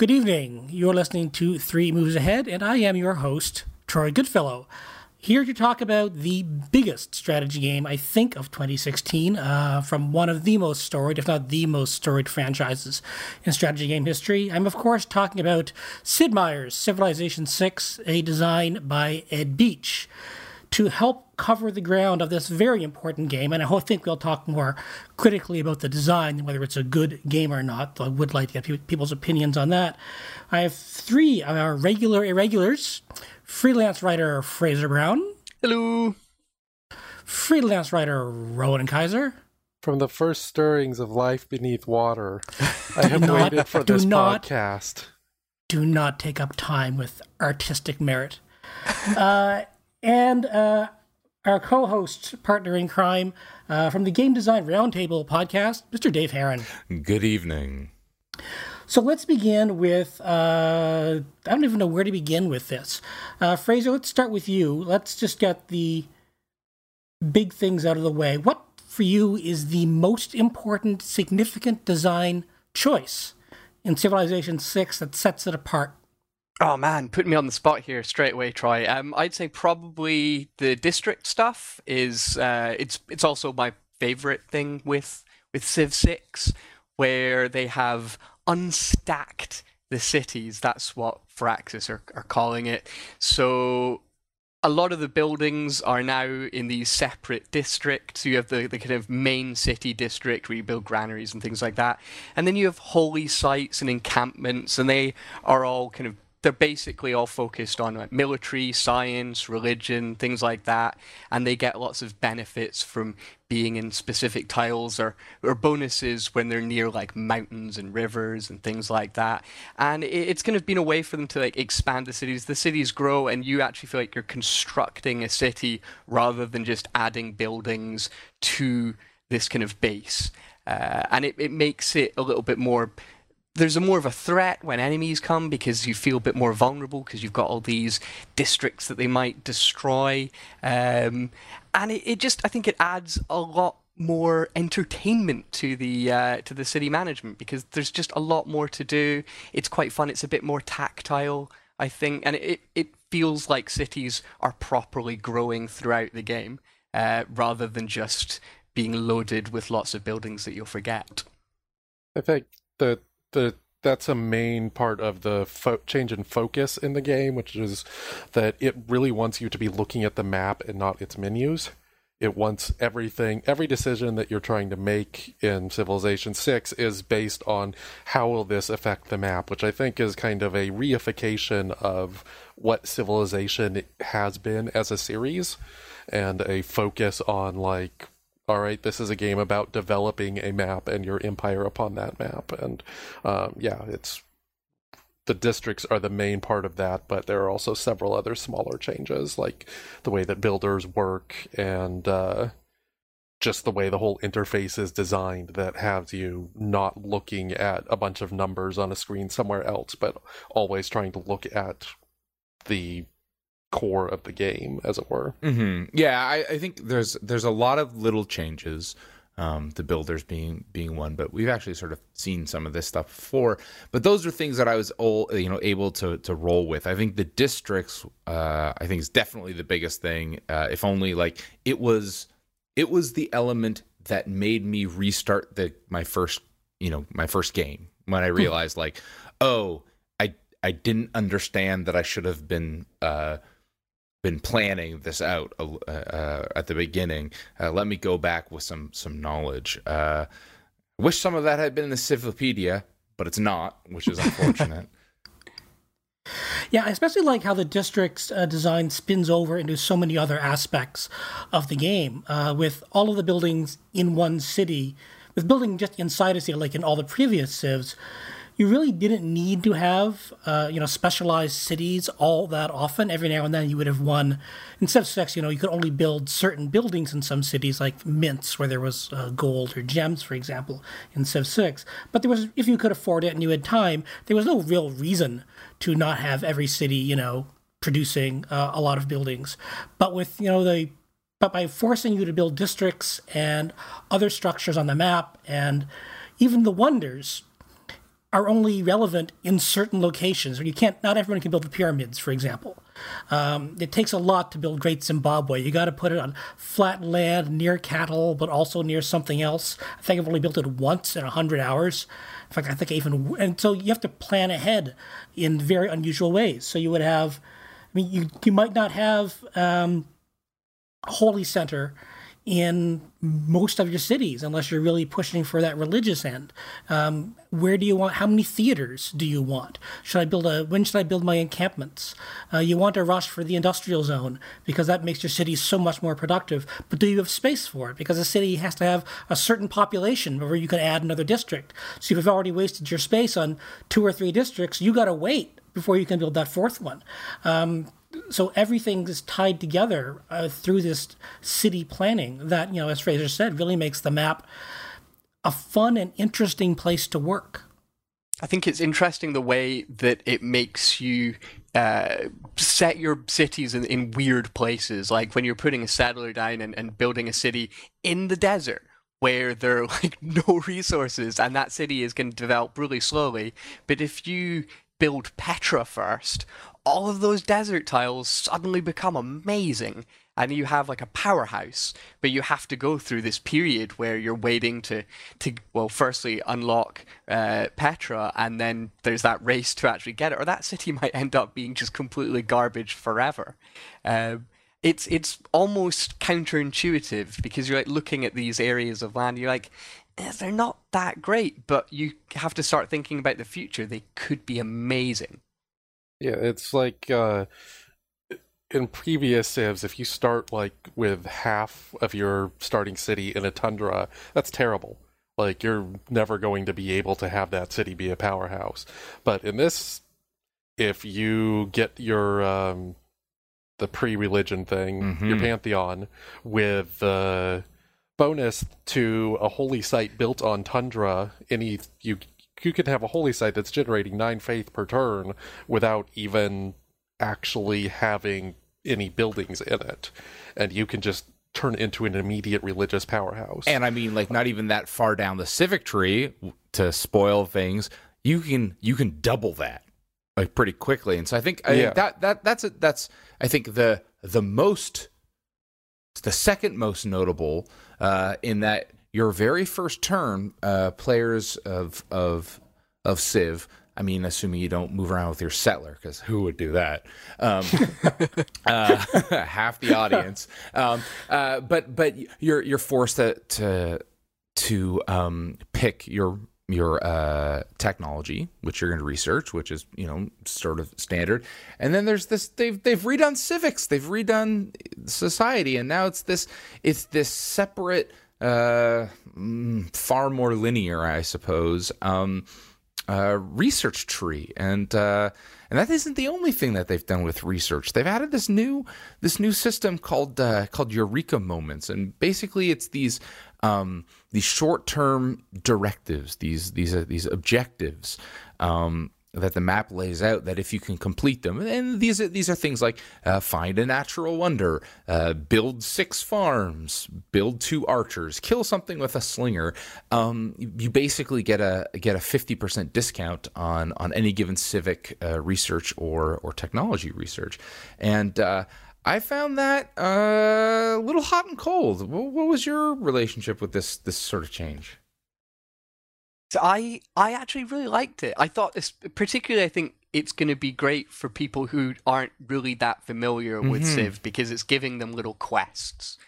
Good evening. You're listening to Three Moves Ahead, and I am your host, Troy Goodfellow. Here to talk about the biggest strategy game, I think, of 2016, uh, from one of the most storied, if not the most storied franchises in strategy game history. I'm, of course, talking about Sid Meier's Civilization 6, a design by Ed Beach to help cover the ground of this very important game. And I think we'll talk more critically about the design, whether it's a good game or not. Though I would like to get people's opinions on that. I have three of our regular irregulars freelance writer Fraser Brown. Hello. Freelance writer Rowan Kaiser. From the first stirrings of life beneath water, I have not, waited for this not, podcast. Do not take up time with artistic merit. uh, and uh, our co host, partner in crime uh, from the Game Design Roundtable podcast, Mr. Dave Heron. Good evening. So let's begin with uh, I don't even know where to begin with this. Uh, Fraser, let's start with you. Let's just get the big things out of the way. What for you is the most important, significant design choice in Civilization 6 that sets it apart Oh man, putting me on the spot here straight away, Troy. Um, I'd say probably the district stuff is uh, it's it's also my favorite thing with with Civ Six, where they have unstacked the cities. That's what Firaxis are, are calling it. So a lot of the buildings are now in these separate districts. You have the, the kind of main city district where you build granaries and things like that. And then you have holy sites and encampments, and they are all kind of they're basically all focused on like, military, science, religion, things like that, and they get lots of benefits from being in specific tiles or, or bonuses when they're near like mountains and rivers and things like that. And it, it's kind of been a way for them to like expand the cities. The cities grow, and you actually feel like you're constructing a city rather than just adding buildings to this kind of base. Uh, and it, it makes it a little bit more there's a more of a threat when enemies come because you feel a bit more vulnerable because you've got all these districts that they might destroy. Um, and it, it, just i think it adds a lot more entertainment to the uh, to the city management because there's just a lot more to do. It's quite fun. It's a bit more tactile i think and it, it feels like cities are properly growing throughout the game uh, rather than just being loaded with lots of buildings that you'll forget. I think the the that's a main part of the fo- change in focus in the game, which is that it really wants you to be looking at the map and not its menus. It wants everything, every decision that you're trying to make in Civilization 6 is based on how will this affect the map, which I think is kind of a reification of what Civilization has been as a series and a focus on like all right, this is a game about developing a map and your empire upon that map. And um, yeah, it's the districts are the main part of that, but there are also several other smaller changes, like the way that builders work and uh, just the way the whole interface is designed that has you not looking at a bunch of numbers on a screen somewhere else, but always trying to look at the core of the game, as it were. Mm-hmm. Yeah, I, I, think there's there's a lot of little changes. Um, the builders being being one, but we've actually sort of seen some of this stuff before. But those are things that I was all you know able to to roll with. I think the districts, uh, I think, is definitely the biggest thing. Uh, if only like it was, it was the element that made me restart the my first you know my first game when I hmm. realized like, oh, I I didn't understand that I should have been. Uh, been planning this out uh, uh, at the beginning. Uh, let me go back with some some knowledge. Uh, wish some of that had been in the Civilopedia, but it's not, which is unfortunate. yeah, I especially like how the district's uh, design spins over into so many other aspects of the game, uh, with all of the buildings in one city, with building just inside a city, like in all the previous civs you really didn't need to have uh, you know specialized cities all that often. Every now and then you would have one. Instead of six, you know, you could only build certain buildings in some cities, like mints where there was uh, gold or gems, for example, in Civ Six. But there was, if you could afford it and you had time, there was no real reason to not have every city, you know, producing uh, a lot of buildings. But with you know the but by forcing you to build districts and other structures on the map and even the wonders are only relevant in certain locations. You can't. Not everyone can build the pyramids, for example. Um, it takes a lot to build Great Zimbabwe. You got to put it on flat land near cattle, but also near something else. I think I've only built it once in hundred hours. In fact, I think I even and so you have to plan ahead in very unusual ways. So you would have, I mean, you you might not have um, a holy center in most of your cities unless you're really pushing for that religious end. Um, where do you want? How many theaters do you want? Should I build a? When should I build my encampments? Uh, you want a rush for the industrial zone because that makes your city so much more productive. But do you have space for it? Because a city has to have a certain population before you can add another district. So if you've already wasted your space on two or three districts, you got to wait before you can build that fourth one. Um, so everything is tied together uh, through this city planning that you know as fraser said really makes the map a fun and interesting place to work. I think it's interesting the way that it makes you uh, set your cities in, in, weird places. Like when you're putting a settler down and, and building a city in the desert where there are like no resources and that city is going to develop really slowly. But if you build petra first all of those desert tiles suddenly become amazing. And you have like a powerhouse but you have to go through this period where you're waiting to to well firstly unlock uh, petra and then there's that race to actually get it or that city might end up being just completely garbage forever. Um, it's it's almost counterintuitive because you're like looking at these areas of land you're like eh, they're not that great but you have to start thinking about the future. They could be amazing yeah, it's like uh, in previous civs, if you start like with half of your starting city in a tundra, that's terrible. Like you're never going to be able to have that city be a powerhouse. But in this, if you get your um, the pre-religion thing, mm-hmm. your pantheon, with the bonus to a holy site built on tundra, any you you can have a holy site that's generating nine faith per turn without even actually having any buildings in it, and you can just turn it into an immediate religious powerhouse. And I mean, like not even that far down the civic tree to spoil things, you can you can double that like pretty quickly. And so I think, I yeah. that that that's a, that's I think the the most the second most notable uh, in that your very first turn, uh, players of of of Civ. I mean, assuming you don't move around with your settler, because who would do that? Um, uh, half the audience. Um, uh, but but you're you're forced to to, to um, pick your your uh, technology, which you're going to research, which is you know sort of standard. And then there's this they've they've redone civics, they've redone society, and now it's this it's this separate uh, mm, far more linear, I suppose, um, uh, research tree, and uh, and that isn't the only thing that they've done with research. They've added this new this new system called uh, called Eureka Moments, and basically it's these um, these short term directives, these these uh, these objectives. Um, that the map lays out that if you can complete them and these are these are things like uh, find a natural wonder uh, build six farms build two archers kill something with a slinger um, you basically get a get a 50% discount on on any given civic uh, research or or technology research and uh, I found that uh, a little hot and cold. What was your relationship with this this sort of change? So I I actually really liked it. I thought this particularly I think it's going to be great for people who aren't really that familiar with mm-hmm. Civ because it's giving them little quests.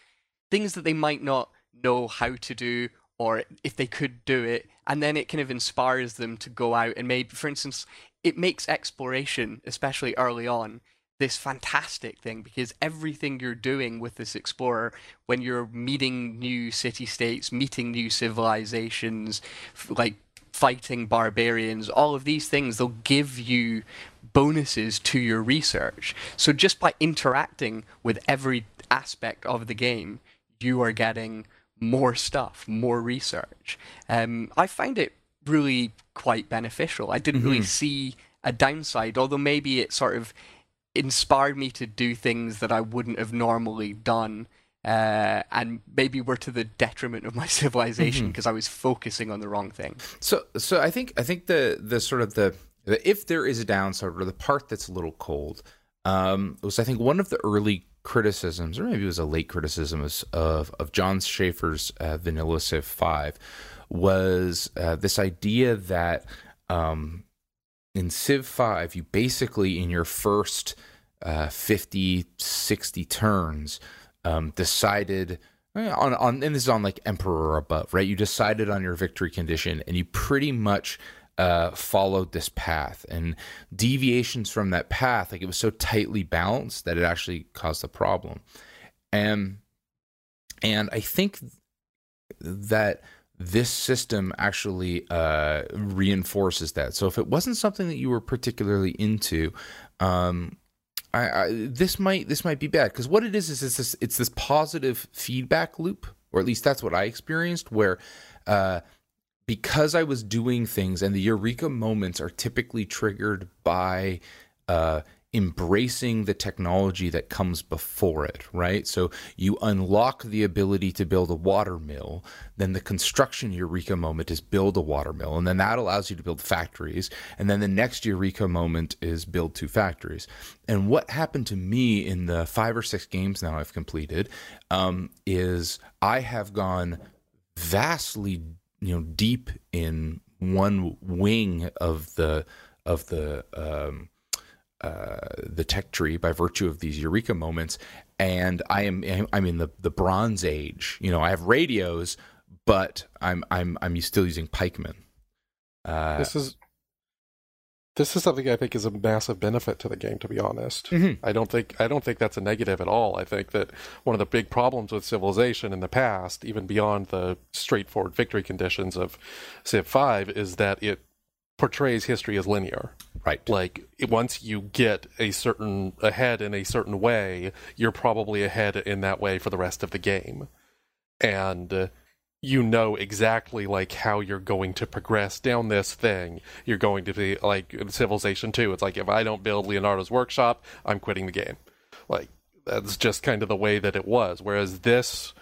Things that they might not know how to do or if they could do it and then it kind of inspires them to go out and maybe for instance it makes exploration especially early on this fantastic thing because everything you're doing with this explorer when you're meeting new city states meeting new civilizations like fighting barbarians all of these things they'll give you bonuses to your research. So just by interacting with every aspect of the game you are getting more stuff more research. Um, i find it really quite beneficial. I didn't mm-hmm. really see a downside although maybe it sort of inspired me to do things that I wouldn't have normally done uh, and maybe were to the detriment of my civilization because I was focusing on the wrong thing. So, so I think I think the the sort of the, the if there is a downside or the part that's a little cold um, was I think one of the early criticisms, or maybe it was a late criticism of of, of Jon Shafer's uh, Vanilla Civ Five, was uh, this idea that um, in Civ 5, you basically, in your first uh, 50, 60 turns, um, decided eh, on, on, and this is on like Emperor or above, right? You decided on your victory condition and you pretty much uh, followed this path. And deviations from that path, like it was so tightly balanced that it actually caused a problem. And, and I think that this system actually uh, reinforces that. So if it wasn't something that you were particularly into, um, I, I, this might this might be bad because what it is is it's this it's this positive feedback loop, or at least that's what I experienced, where uh, because I was doing things and the eureka moments are typically triggered by uh, embracing the technology that comes before it, right? So you unlock the ability to build a water mill, then the construction eureka moment is build a water mill, and then that allows you to build factories, and then the next eureka moment is build two factories. And what happened to me in the five or six games now I've completed um, is I have gone vastly, you know, deep in one wing of the of the um, uh, the tech tree by virtue of these eureka moments, and I am I'm in the the Bronze Age. You know, I have radios, but I'm I'm I'm still using pikemen. Uh, this is this is something I think is a massive benefit to the game. To be honest, mm-hmm. I don't think I don't think that's a negative at all. I think that one of the big problems with Civilization in the past, even beyond the straightforward victory conditions of Civ Five, is that it portrays history as linear. Right. Like once you get a certain ahead in a certain way, you're probably ahead in that way for the rest of the game. And uh, you know exactly like how you're going to progress down this thing. You're going to be like Civilization 2. It's like if I don't build Leonardo's workshop, I'm quitting the game. Like that's just kind of the way that it was. Whereas this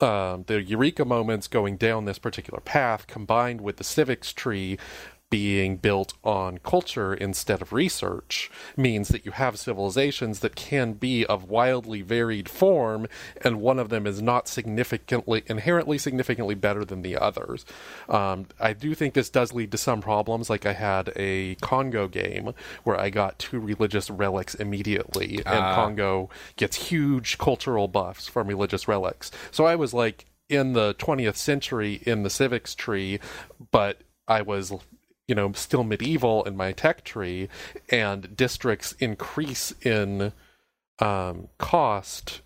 um, the eureka moments going down this particular path combined with the civics tree being built on culture instead of research means that you have civilizations that can be of wildly varied form, and one of them is not significantly, inherently significantly better than the others. Um, I do think this does lead to some problems, like I had a Congo game where I got two religious relics immediately, and uh. Congo gets huge cultural buffs from religious relics. So I was like, in the 20th century in the civics tree, but I was you know still medieval in my tech tree and districts increase in um, cost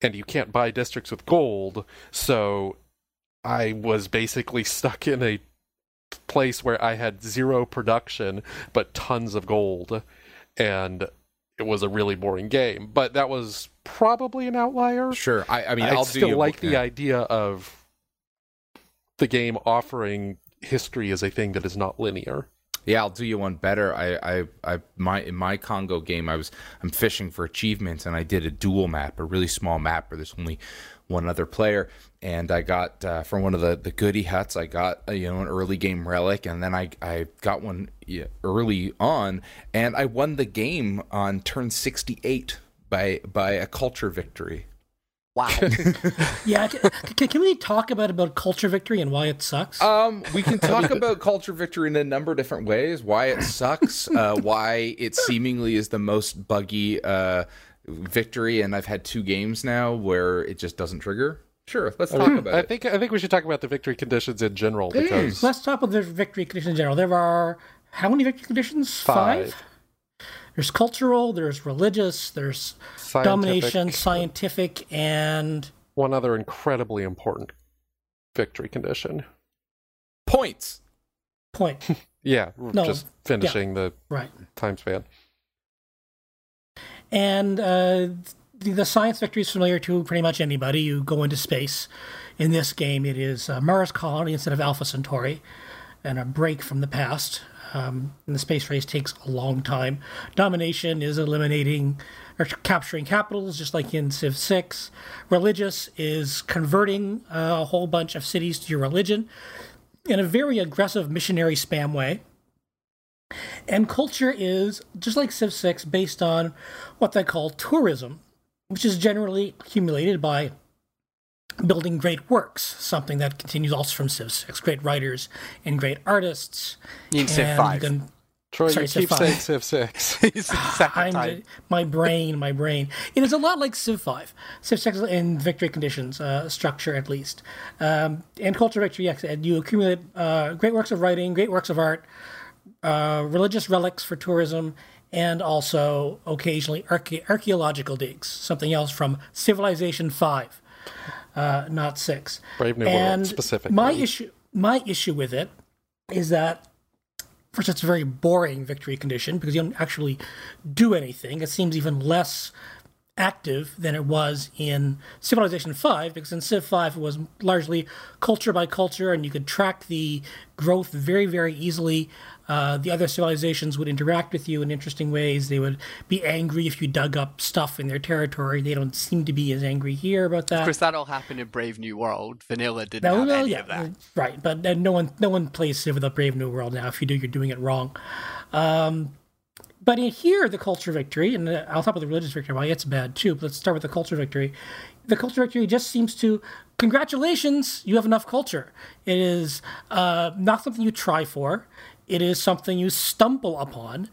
and you can't buy districts with gold. So i was basically stuck in a place where i had zero production but tons of gold. And it was a really boring game. But that was probably an outlier. Sure. I, I mean i still like the idea of the game offering history is a thing that is not linear. Yeah, I'll do you one better. I, I, I, my in my Congo game, I was I'm fishing for achievements, and I did a duel map, a really small map where there's only one other player, and I got uh, from one of the the goody huts. I got a, you know an early game relic, and then I I got one early on, and I won the game on turn 68 by by a culture victory. Wow. yeah. Can, can, we talk about about culture victory and why it sucks? Um, we can talk about culture victory in a number of different ways. Why it sucks. Uh, why it seemingly is the most buggy uh, victory, and I've had two games now where it just doesn't trigger. Sure, let's talk about I it. think I think we should talk about the victory conditions in general because let's talk about the victory conditions in general. There are how many victory conditions? Five. Five? There's cultural, there's religious, there's scientific. domination, scientific, and one other incredibly important victory condition. Points. Point. yeah, no, just finishing yeah, the right time span. And uh, the, the, science victory is familiar to pretty much anybody. You go into space. In this game, it is uh, Mars colony instead of Alpha Centauri, and a break from the past. Um, the space race takes a long time. Domination is eliminating or capturing capitals, just like in Civ 6. Religious is converting a whole bunch of cities to your religion in a very aggressive missionary spam way. And culture is, just like Civ 6, based on what they call tourism, which is generally accumulated by building great works, something that continues also from Civ 6. Great writers and great artists. You can Civ 5. can- Troy, Sorry, you Civ keep five. saying Civ 6. it's second time. my brain, my brain. It is a lot like Civ 5. Civ 6 in victory conditions, uh, structure at least. Um, and Culture Victory, yes, and you accumulate uh, great works of writing, great works of art, uh, religious relics for tourism, and also occasionally archae- archaeological digs, something else from Civilization 5, uh, not 6. Brave New and World, specifically. My issue, my issue with it is that first it's a very boring victory condition because you don't actually do anything. It seems even less active than it was in Civilization 5 because in Civ 5 it was largely culture by culture and you could track the growth very very easily. Uh, the other civilizations would interact with you in interesting ways. They would be angry if you dug up stuff in their territory. They don't seem to be as angry here about that. Of course, that all happened in Brave New World. Vanilla didn't No, have well, any yeah, of that. right. But uh, no one, no one plays Civ with a Brave New World now. If you do, you're doing it wrong. Um, but in here, the culture victory, and uh, I'll talk about the religious victory. Why it's bad too. But let's start with the culture victory. The culture victory just seems to, congratulations, you have enough culture. It is uh, not something you try for. It is something you stumble upon,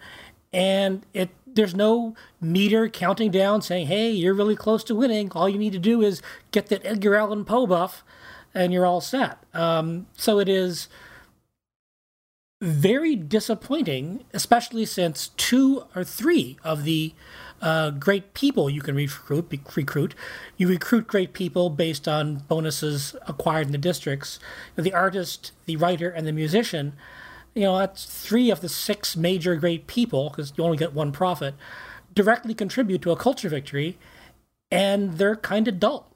and it there's no meter counting down saying, "Hey, you're really close to winning. All you need to do is get that Edgar Allan Poe buff, and you're all set." Um, so it is very disappointing, especially since two or three of the uh, great people you can recruit, recruit, you recruit great people based on bonuses acquired in the districts. The artist, the writer, and the musician. You know, that's three of the six major great people because you only get one prophet. Directly contribute to a culture victory, and they're kind of dull.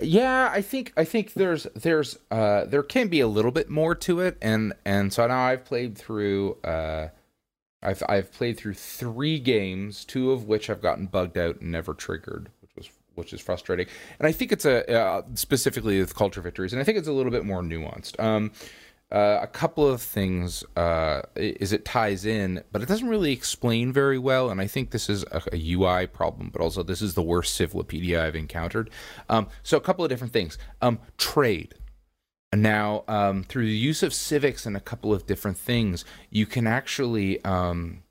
Yeah, I think I think there's there's uh there can be a little bit more to it and and so now I've played through uh I've I've played through 3 games, two of which I've gotten bugged out and never triggered, which was which is frustrating. And I think it's a uh, specifically with culture victories and I think it's a little bit more nuanced. Um uh, a couple of things uh, is it ties in, but it doesn't really explain very well. And I think this is a, a UI problem, but also this is the worst Civlopedia I've encountered. Um, so a couple of different things. Um, trade. Now, um, through the use of civics and a couple of different things, you can actually. Um,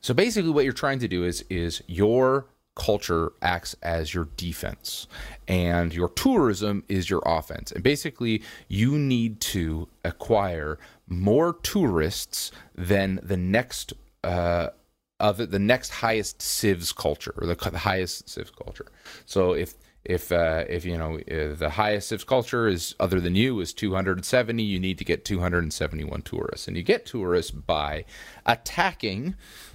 so basically, what you're trying to do is is your culture acts as your defense and your tourism is your offense. And basically you need to acquire more tourists than the next uh of the next highest civs culture or the the highest civs culture. So if if uh, if you know if the highest civs culture is other than you is 270 you need to get 271 tourists. And you get tourists by attacking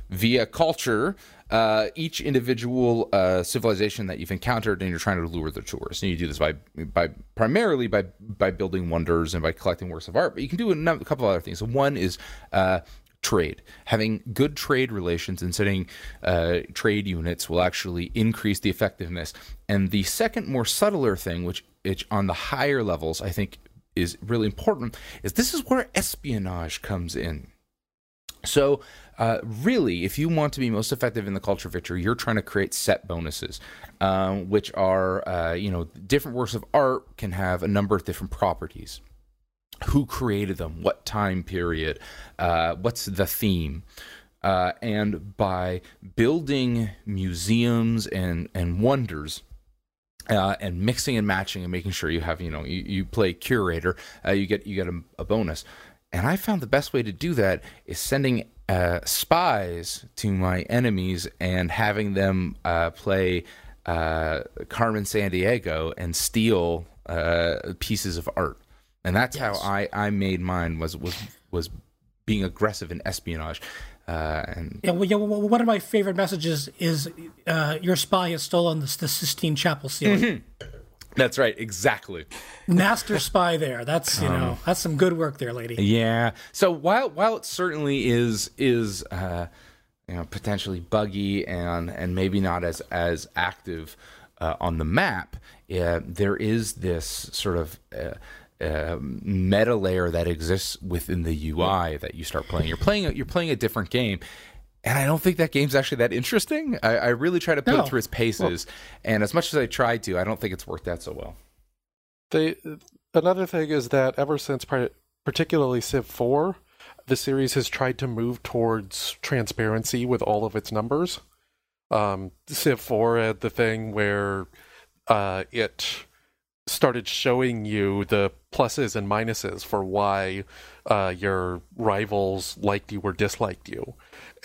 via culture uh, each individual uh, civilization that you've encountered, and you're trying to lure the tourists. And you do this by by primarily by by building wonders and by collecting works of art. But you can do a, num- a couple other things. One is uh, trade. Having good trade relations and setting uh, trade units will actually increase the effectiveness. And the second, more subtler thing, which, which on the higher levels I think is really important, is this is where espionage comes in. So, uh, really, if you want to be most effective in the culture victory, you're trying to create set bonuses, um, which are, uh, you know, different works of art can have a number of different properties. Who created them? What time period? Uh, what's the theme? Uh, and by building museums and, and wonders, uh, and mixing and matching and making sure you have you know you, you play curator uh, you get you get a, a bonus and i found the best way to do that is sending uh, spies to my enemies and having them uh, play uh, Carmen Sandiego and steal uh, pieces of art and that's Yes. how i i made mine was was was being aggressive in espionage uh, and Yeah, well, yeah, well, one of my favorite messages is uh, your spy has stolen the, the Sistine Chapel ceiling. That's right, exactly. Master spy there. That's you know that's some good work there, lady. Yeah. So while while it certainly is is uh, you know potentially buggy and and maybe not as as active uh, on the map, uh, there is this sort of uh, uh, meta layer that exists within the UI that you start playing. You're playing a, you're playing a different game. And I don't think that game's actually that interesting. I, I really try to put No. it through its paces, and as much as I tried to, I don't think it's worked out so well. They another thing is that ever since particularly Civ 4, the series has tried to move towards transparency with all of its numbers. Um, Civ 4 had the thing where uh, it started showing you the pluses and minuses for why uh, your rivals liked you or disliked you.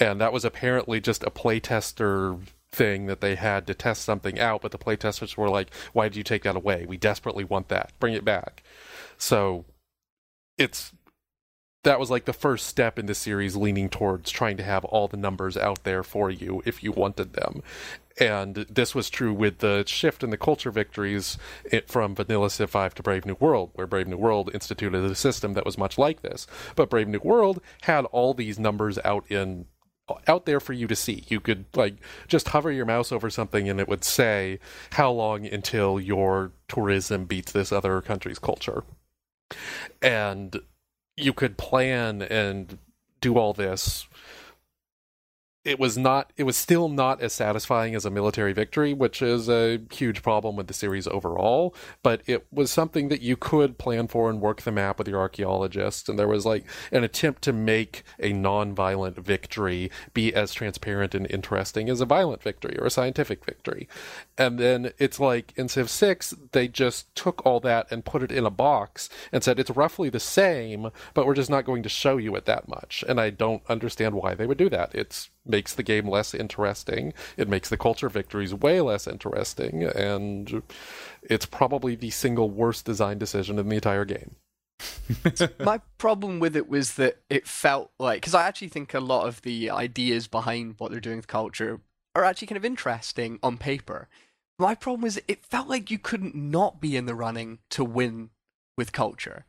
And that was apparently just a playtester thing that they had to test something out, but the playtesters were like, why did you take that away? We desperately want that. Bring it back. So it's that was like the first step in the series leaning towards trying to have all the numbers out there for you if you wanted them. And this was true with the shift in the culture victories eh, from Vanilla Civ 5 to Brave New World, where Brave New World instituted a system that was much like this. But Brave New World had all these numbers out in out there for you to see. You could like just hover your mouse over something and it would say how long until your tourism beats this other country's culture. And you could plan and do all this. It was not it was still not as satisfying as a military victory, which is a huge problem with the series overall, but it was something that you could plan for and work the map with your archaeologists and there was like an attempt to make a non-violent victory be as transparent and interesting as a violent victory or a scientific victory. And then it's like in Civ 6 they just took all that and put it in a box and said it's roughly the same, but we're just not going to show you it that much. And I don't understand why they would do that. It's makes the game less interesting. It makes the culture victories way less interesting, and it's probably the single worst design decision in the entire game. My problem with it was that it felt like because I actually think a lot of the ideas behind what they're doing with culture are actually kind of interesting on paper. My problem was it felt like you couldn't not be in the running to win with culture.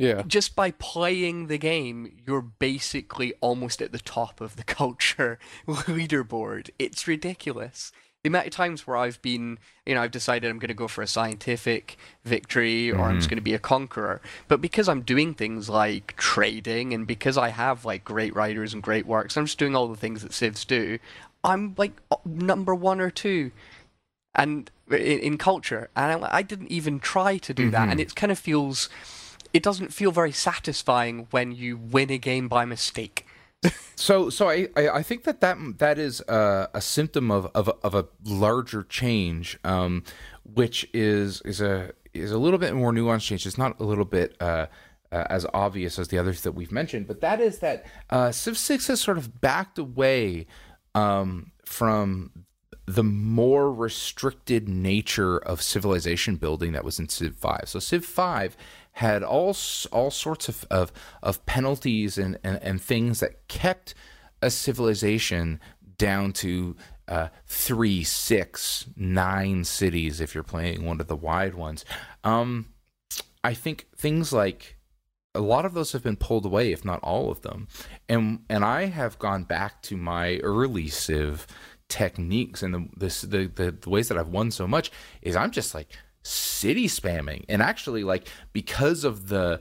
Yeah. just by playing the game, you're basically almost at the top of the culture leaderboard. It's ridiculous. The amount of times where I've been, you know, I've decided I'm going to go for a scientific victory or I'm just mm-hmm. going to be a conqueror. But because I'm doing things like trading and because I have like great writers and great works, I'm just doing all the things that civs do. I'm like number one or two and in, in culture and I, I didn't even try to do that and mm-hmm. it kind of feels it doesn't feel very satisfying when you win a game by mistake So, so I, I, think that that that is a, a symptom of, of of a larger change, um, which is is a is a little bit more nuanced change. It's not a little bit uh, uh, as obvious as the others that we've mentioned, but that is that uh, Civ Six has sort of backed away um, from the more restricted nature of civilization building that was in Civ 5. So Civ 5 had all all sorts of of, of penalties and, and, and things that kept a civilization down to uh, three, six, nine cities if you're playing one of the wide ones. Um, I think things like a lot of those have been pulled away, if not all of them. And and I have gone back to my early Civ techniques and the this the, the, the ways that I've won so much is I'm just like city spamming. And actually like because of the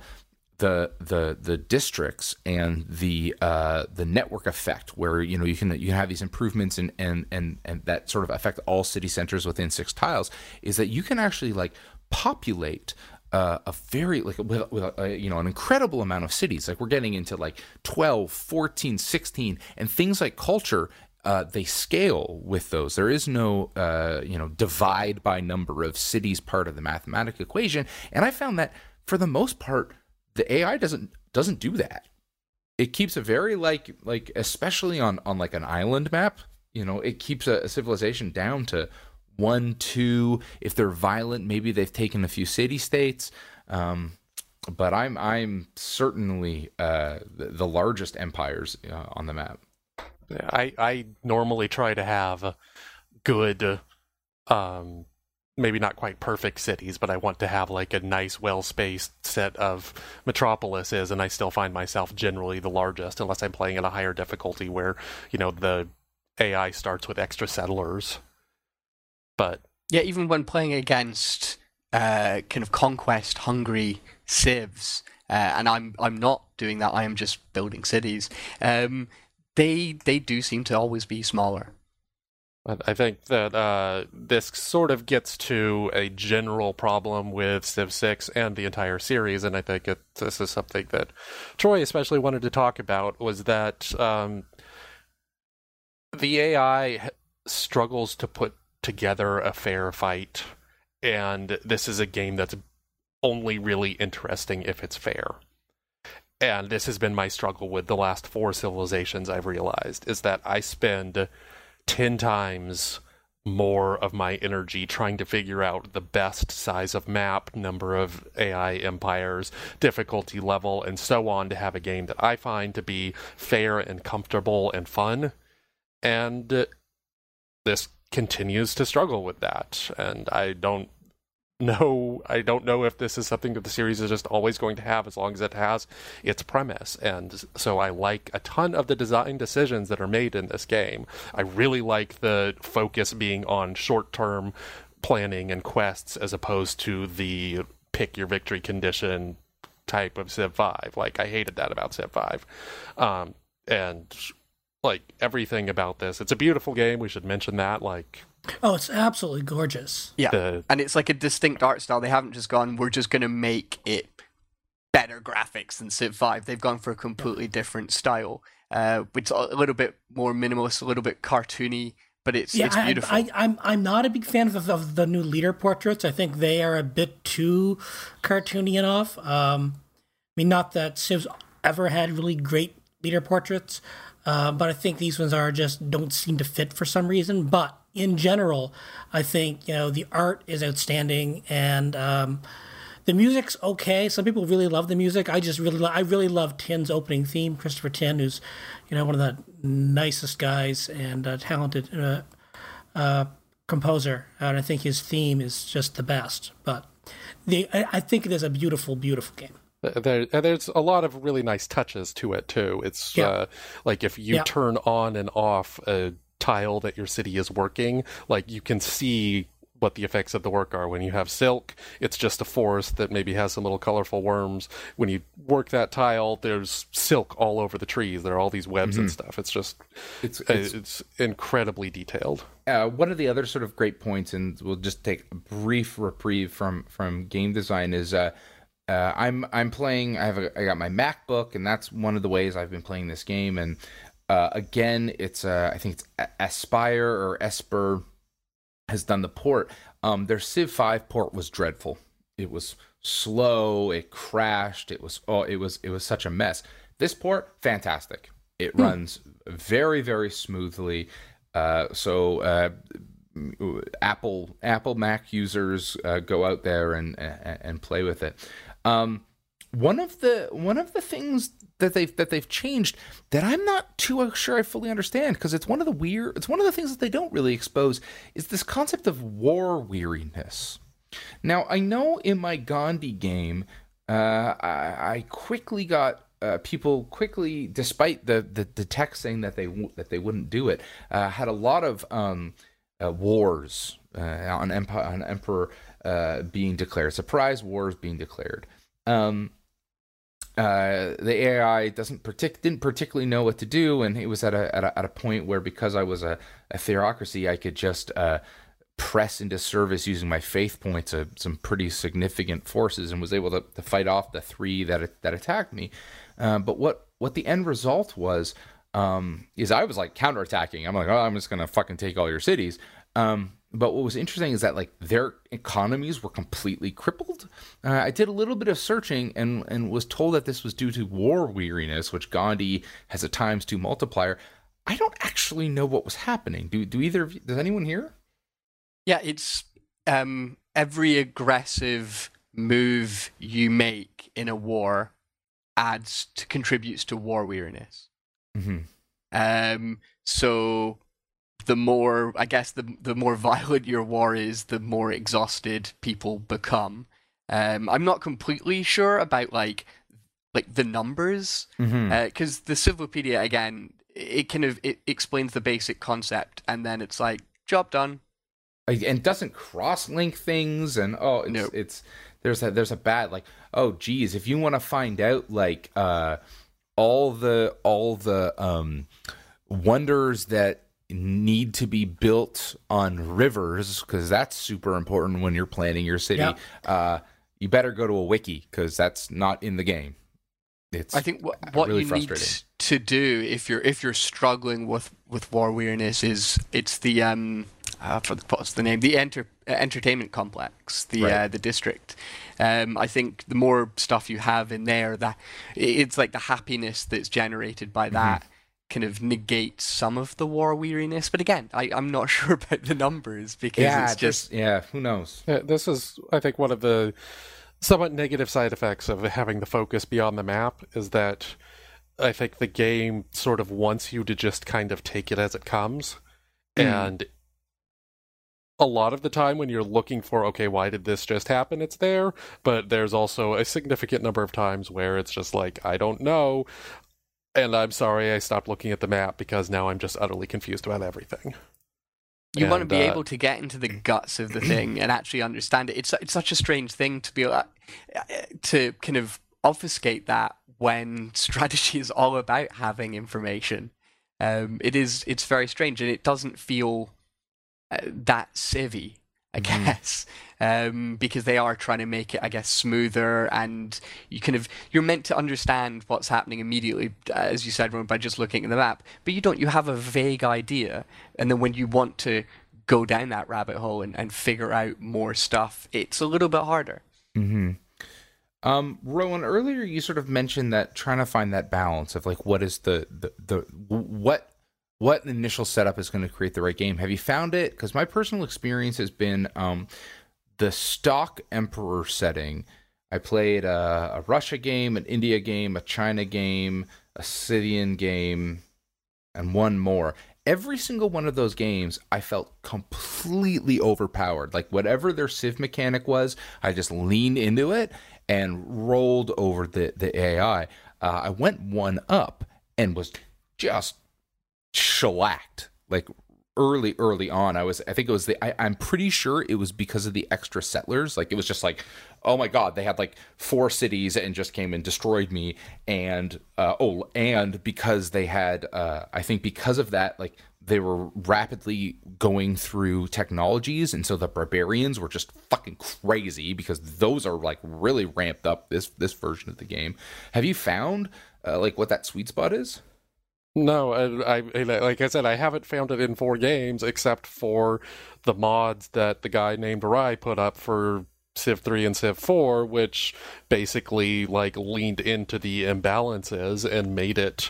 the the the districts and the uh, the network effect, where you know you can you have these improvements and and and and that sort of affect all city centers within six tiles, is that you can actually like populate uh, a very like with, with a, you know an incredible amount of cities like we're getting into like 12 14 16 and things like culture uh, they scale with those. There is no uh, you know divide by number of cities part of the mathematical equation. And i found that for the most part the ai doesn't doesn't do that. It keeps a very like like especially on on like an island map you know it keeps a, a civilization down to one two. If they're violent maybe they've taken a few city states. Um but i'm i'm certainly uh the, the largest empires uh, on the map I I normally try to have good um maybe not quite perfect cities, but I want to have like a nice, well spaced set of metropolises, and I still find myself generally the largest, unless I'm playing at a higher difficulty where, you know, the AI starts with extra settlers. But Yeah, even when playing against uh, kind of conquest hungry civs, uh, and I'm I'm not doing that. I am just building cities. Um, they they do seem to always be smaller. I think that uh, this sort of gets to a general problem with Civ 6 and the entire series, and I think it, this is something that Troy especially wanted to talk about, was that um, the AI struggles to put together a fair fight, and this is a game that's only really interesting if it's fair. And this has been my struggle with the last four civilizations I've realized, is that I spend 10 times more of my energy trying to figure out the best size of map, number of AI empires, difficulty level, and so on to have a game that I find to be fair and comfortable and fun. And this continues to struggle with that. And I don't know I don't know if this is something that the series is just always going to have as long as it has its premise. And so I like a ton of the design decisions that are made in this game. I really like the focus being on short term planning and quests as opposed to the pick your victory condition type of Civ 5. Like I hated that about Civ 5. Um, and like everything about this. It's a beautiful game. We should mention that. Like Oh, it's absolutely gorgeous. Yeah, the and it's like a distinct art style. They haven't just gone. We're just going to make it better graphics than Civ Five. They've gone for a completely different style, uh, which a little bit more minimalist, a little bit cartoony, but it's Yeah, it's I, beautiful. I, I'm I'm not a big fan of, of the new leader portraits. I think they are a bit too cartoony enough. Um, I mean, not that Civ's ever had really great leader portraits, uh, but I think these ones are just don't seem to fit for some reason. But in general, I think you know the art is outstanding and. Um, the music's okay. Some people really love the music. I just really, lo- I really love Tin's opening theme. Christopher Tin, who's, you know, one of the nicest guys and uh, talented uh, uh, composer, and I think his theme is just the best. But the, I, I think it is a beautiful, beautiful game. There, there's a lot of really nice touches to it too. It's Yeah. uh, like if you Yeah. turn on and off a tile that your city is working, like you can see what the effects of the work are. When you have silk, it's just a forest that maybe has some little colorful worms. When you work that tile, there's silk all over the trees. There are all these webs and stuff. It's just It's, uh, it's it's incredibly detailed. uh, one of the other sort of great points, and we'll just take a brief reprieve from from game design is. Uh, uh, I'm I'm playing. I have a, I got my MacBook, and that's one of the ways I've been playing this game. And uh, again, it's uh, I think it's Aspyr or Esper has done the port. Um, their Civ Five port was dreadful. It was slow. It crashed. It was oh, it was it was such a mess. This port, fantastic. It runs very very smoothly. Uh, so uh, Apple Apple Mac users uh, go out there and, and and play with it. Um, one of the one of the things that they've that they've changed that I'm not too sure I fully understand because it's one of the weird it's one of the things that they don't really expose is this concept of war weariness. Now I know in my Gandhi game, uh, I, I quickly got uh, people quickly, despite the, the the text saying that they that they wouldn't do it, uh, had a lot of um, uh, wars uh, on empire on emperor uh, being declared, surprise wars being declared. Um, uh, the AI doesn't partic- didn't particularly know what to do, and it was at a at a, at a point where because I was a, a theocracy, I could just uh, press into service using my faith points of some pretty significant forces, and was able to, to fight off the three that that attacked me. Uh, but what what the end result was um, is I was like counterattacking. I'm like, oh, I'm just gonna fucking take all your cities. Um, but what was interesting is that like their economies were completely crippled. Uh, I did a little bit of searching and and was told that this was due to war weariness, which Gandhi has a times two multiplier. I don't actually know what was happening. Do do either of you, does anyone here? Yeah, it's um, every aggressive move you make in a war adds to contributes to war weariness. Mm-hmm. Um, so the more I guess the the more violent your war is, the more exhausted people become. Um, I'm not completely sure about like like the numbers because Mhm. uh, the Civilopedia again it kind of it explains the basic concept and then it's like job done. And doesn't cross link things and oh it's No. it's there's a there's a bad like oh geez if you want to find out like uh all the all the um wonders that need to be built on rivers because that's super important when you're planning your city Yeah. uh you better go to a wiki because that's not in the game it's I think what, what really you need frustrating. to do if you're if you're struggling with with war weariness is it's the um uh, for the, what's the name the enter, uh, entertainment complex the Right. uh, the district. Um, I think the more stuff you have in there, that it's like the happiness that's generated Mm-hmm. by that. Kind of negates some of the war weariness, but again, I, I'm not sure about the numbers because yeah it's just just yeah who knows Yeah, this is, I think, one of the somewhat negative side effects of having the focus beyond the map is that I think the game sort of wants you to just kind of take it as it comes. Hmm. And a lot of the time when you're looking for, okay, why did this just happen? It's there. But there's also a significant number of times where it's just like, I don't know. And I'm sorry I stopped looking at the map because now I'm just utterly confused about everything. you want to be uh, able to get into the guts of the thing and actually understand it. It's it's such a strange thing to be able to kind of obfuscate that when strategy is all about having information. Um, it is it's very strange and it doesn't feel uh, that civvy, I Mhm. guess, um, because they are trying to make it, I guess, smoother and you kind of you're meant to understand what's happening immediately, as you said, by just looking at the map. But you don't. You have a vague idea, and then when you want to go down that rabbit hole and, and figure out more stuff, it's a little bit harder. hmm Um, Rowan, earlier you sort of mentioned that trying to find that balance of like what is the the, the what what initial setup is going to create the right game. Have you found it? Because my personal experience has been um, the stock Emperor setting. I played a, a Russia game, an India game, a China game, a Scythian game, and one more. Every single one of those games, I felt completely overpowered. Like whatever their Civ mechanic was, I just leaned into it and rolled over the the AI. Uh, I went one up and was just shellacked. Like early, early on, I was. I think it was the. I, I'm pretty sure it was because of the extra settlers. Like it was just like, oh my god, they had like four cities and just came and destroyed me. And uh, oh, and because they had, uh, I think because of that, like they were rapidly going through technologies and so the barbarians were just fucking crazy because those are like really ramped up this this version of the game have you found uh, like what that sweet spot is No, I, I like I said, I haven't found it in four games except for the mods that the guy named Rhye put up for Civ 3 and Civ 4, which basically like leaned into the imbalances and made it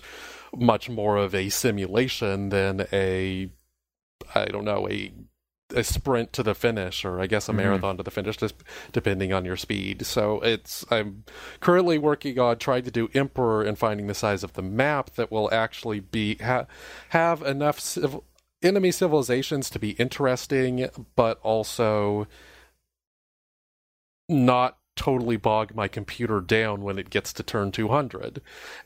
much more of a simulation than a I don't know, a a sprint to the finish or I guess a Mhm. marathon to the finish just depending on your speed. So it's I'm currently working on trying to do Emperor and finding the size of the map that will actually be ha- have enough civ- enemy civilizations to be interesting, but also not totally bog my computer down when it gets to turn 200.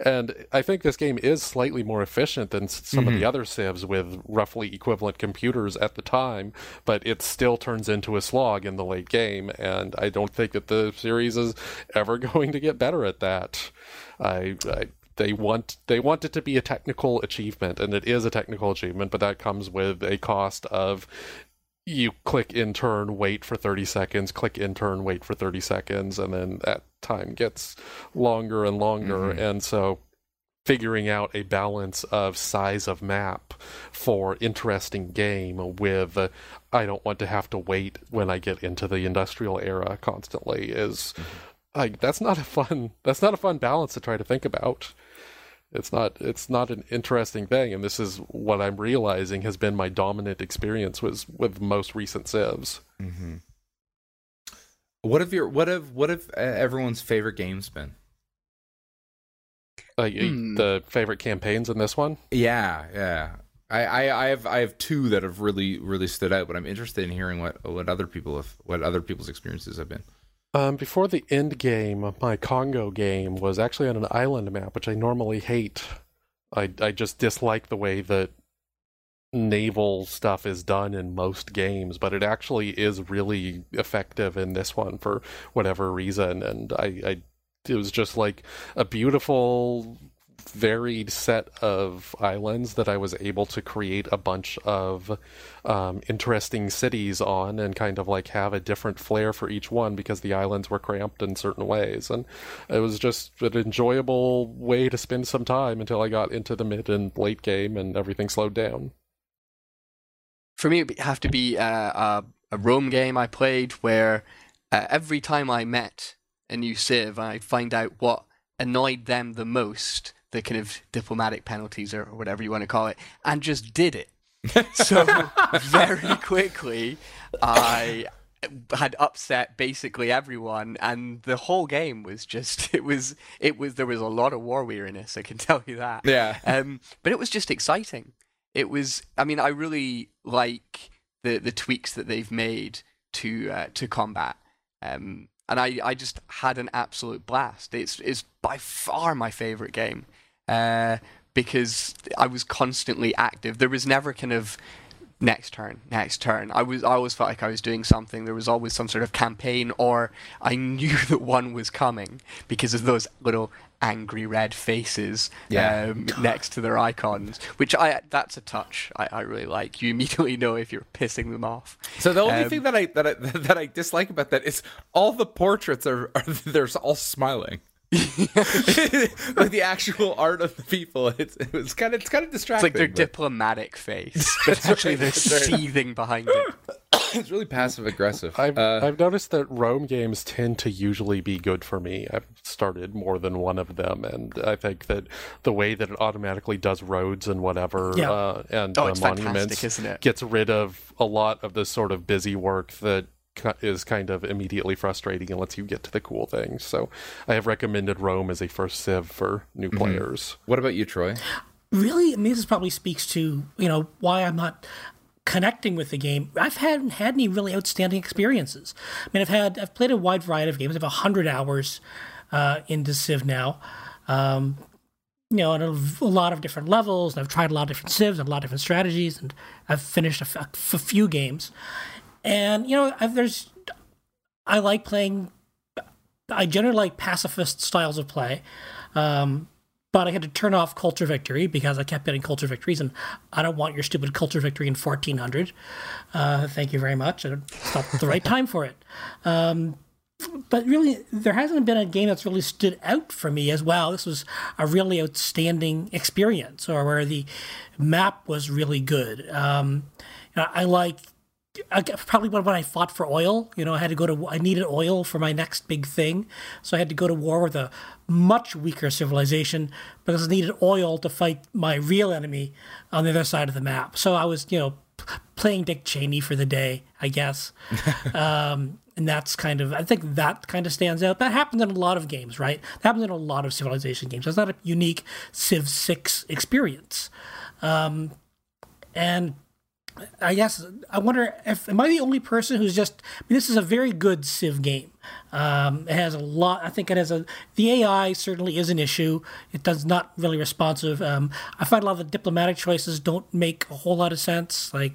And I think this game is slightly more efficient than some of the mm-hmm. other civs with roughly equivalent computers at the time, but it still turns into a slog in the late game, and I don't think that the series is ever going to get better at that. I, I they want they want it to be a technical achievement, and it is a technical achievement, but that comes with a cost of you click in turn, wait for 30 seconds, click in turn, wait for 30 seconds, and then that time gets longer and longer. Mhm. And so figuring out a balance of size of map for interesting game with uh, I don't want to have to wait when I get into the industrial era constantly is like that's not a fun that's not a fun balance to try to think about it's not it's not an interesting thing and this is what i'm realizing has been my dominant experience was with most recent civs mm-hmm. what have your what have what have uh, everyone's favorite games been like Hmm. the favorite campaigns in this one yeah yeah I, I, I have I have two that have really really stood out, but I'm interested in hearing what what other people have what other people's experiences have been. Um, before the end game, my Congo game was actually on an island map, which I normally hate. I I just dislike the way that naval stuff is done in most games, but it actually is really effective in this one for whatever reason. And I, I it was just like a beautiful varied set of islands that I was able to create a bunch of um, interesting cities on and kind of like have a different flair for each one because the islands were cramped in certain ways. And it was just an enjoyable way to spend some time until I got into the mid and late game and everything slowed down. For me, it would have to be uh, a, a Rome game I played where uh, every time I met a new Civ, I'd find out what annoyed them the most the kind of diplomatic penalties or, whatever you want to call it, and just did it. so very quickly, I had upset basically everyone, and the whole game was just it was it was there was a lot of war weariness. I can tell you that. Yeah. Um, but it was just exciting. It was. I mean, I really like the the tweaks that they've made to uh, to combat. Um, and I, I just had an absolute blast. It's it's by far my favorite game uh, because I was constantly active. There was never kind of next turn, next turn. I was I always felt like I was doing something. There was always some sort of campaign, or I knew that one was coming because of those little angry red faces Yeah. um, next to their icons. Which I that's a touch I, I really like. You immediately know if you're pissing them off. So the only Um, thing that I that I that I dislike about that is all the portraits are, are they're all smiling. Like the actual art of the people, it's it was kind of it's kind of It's distracting. like their but diplomatic face, but actually they're seething behind it. it's really passive aggressive. I've, Uh, I've noticed that Rome games tend to usually be good for me. I've started more than one of them, and I think that the way that it automatically does roads and whatever, Yeah. uh, and Oh, uh, monuments isn't it? gets rid of a lot of the sort of busy work that ki- is kind of immediately frustrating and lets you get to the cool things. So I have recommended Rome as a first Civ for new Mm-hmm. players. what about you, Troy? really, I mean, this probably speaks to you know why I'm not connecting with the game. I've hadn't had any really outstanding experiences. I mean, I've had I've played a wide variety of games. I have hundred hours uh, into Civ now. Um, you know, and a, a lot of different levels, and I've tried a lot of different civs and a lot of different strategies, and I've finished a, f- a f- a few games. And you know, I've, there's I like playing. I generally like pacifist styles of play. Um, but I had to turn off culture victory because I kept getting culture victories, and I don't want your stupid culture victory in 1400. Uh, thank you very much. It's not the right time for it. Um, but really, there hasn't been a game that's really stood out for me as well. This was a really outstanding experience, or where the map was really good. Um, I like probably when I fought for oil, you know, I had to go to, I needed oil for my next big thing. So I had to go to war with a much weaker civilization because I needed oil to fight my real enemy on the other side of the map. So I was, you know, p- playing Dick Cheney for the day, I guess. um, and that's kind of, I think that kind of stands out. That happens in a lot of games, right? That happens in a lot of civilization games. It's not a unique Civ 6 experience. Um, and I guess I wonder if am I the only person who's just. I mean, this is a very good Civ game. Um, it has a lot. I think it has a. The AI certainly is an issue. It does not really responsive. Um, I find a lot of the diplomatic choices don't make a whole lot of sense. Like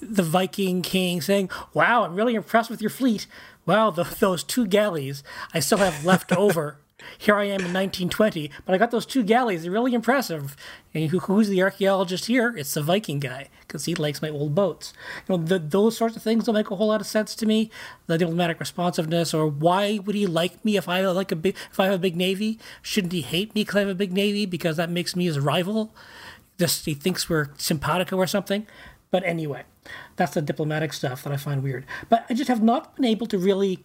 the Viking king saying, "Wow, I'm really impressed with your fleet. Wow, the, those two galleys I still have left over." Here I am in 1920, but I got those two galleys. They're really impressive. And who, who's the archaeologist here? It's the Viking guy because he likes my old boats. You know, the, those sorts of things don't make a whole lot of sense to me. The diplomatic responsiveness, or why would he like me if I like a big, if I have a big navy? Shouldn't he hate me because I have a big navy because that makes me his rival? Just he thinks we're simpatico or something. But anyway, that's the diplomatic stuff that I find weird. But I just have not been able to really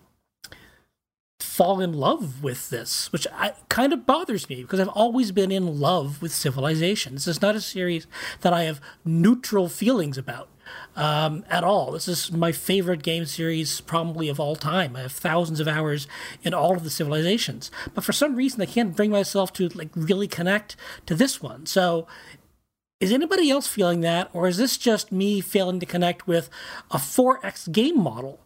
fall in love with this, which I, kind of bothers me because I've always been in love with Civilization. This is not a series that I have neutral feelings about um, at all. This is my favorite game series probably of all time. I have thousands of hours in all of the civilizations, but for some reason I can't bring myself to like really connect to this one. So Is anybody else feeling that, or is this just me failing to connect with a 4X game model?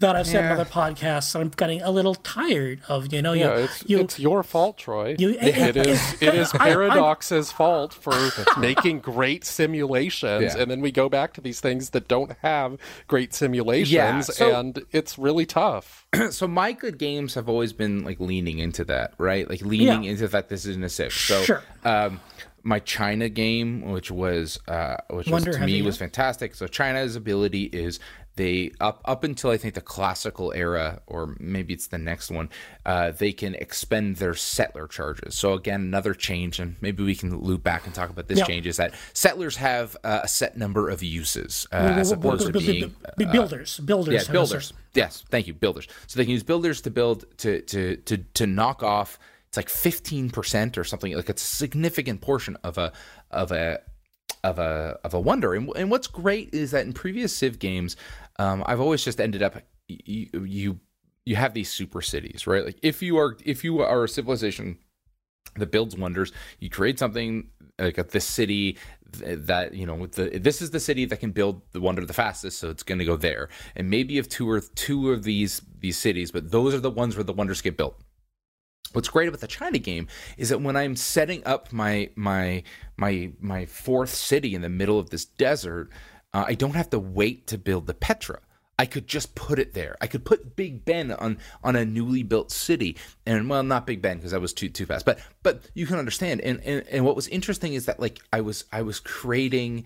That I've said on other podcasts. I'm getting a little tired of. You know, Yeah, you, it's, you, it's your fault, Troy. you- it is it is I- I- Paradox's fault for making great simulations, Yeah. and then we go back to these things that don't have great simulations, so- and it's really tough. so my good games have always been like leaning into that, right? Like leaning Yeah. into that this isn't a Civ. So Sure. um my China game, which was uh which was, to me was fantastic. So China's ability is they up up until I think the classical era, or maybe it's the next one, uh, they can expend their settler charges. So again, another change, and maybe we can loop back and talk about this Yeah. change is that settlers have uh, a set number of uses uh, as opposed to being b- builders. Builders. yeah, builders. Yes, thank you, builders. So they can use builders to build to to to to knock off. It's like fifteen percent or something. Like it's a significant portion of a of a of a of a wonder. And, and what's great is that in previous Civ games, um, I've always just ended up you, you you have these super cities, right? Like if you are if you are a civilization that builds wonders, you create something like this city that you know the this is the city that can build the wonder the fastest, so it's going to go there. And maybe if two or two of these these cities, but those are the ones where the wonders get built what's great about the China game is that when I'm setting up my my my my fourth city in the middle of this desert, uh, I don't have to wait to build the Petra. I could just put it there. I could put Big Ben on on a newly built city, and well, not Big Ben because that was too too fast. But but you can understand. And, and and what was interesting is that like I was I was creating.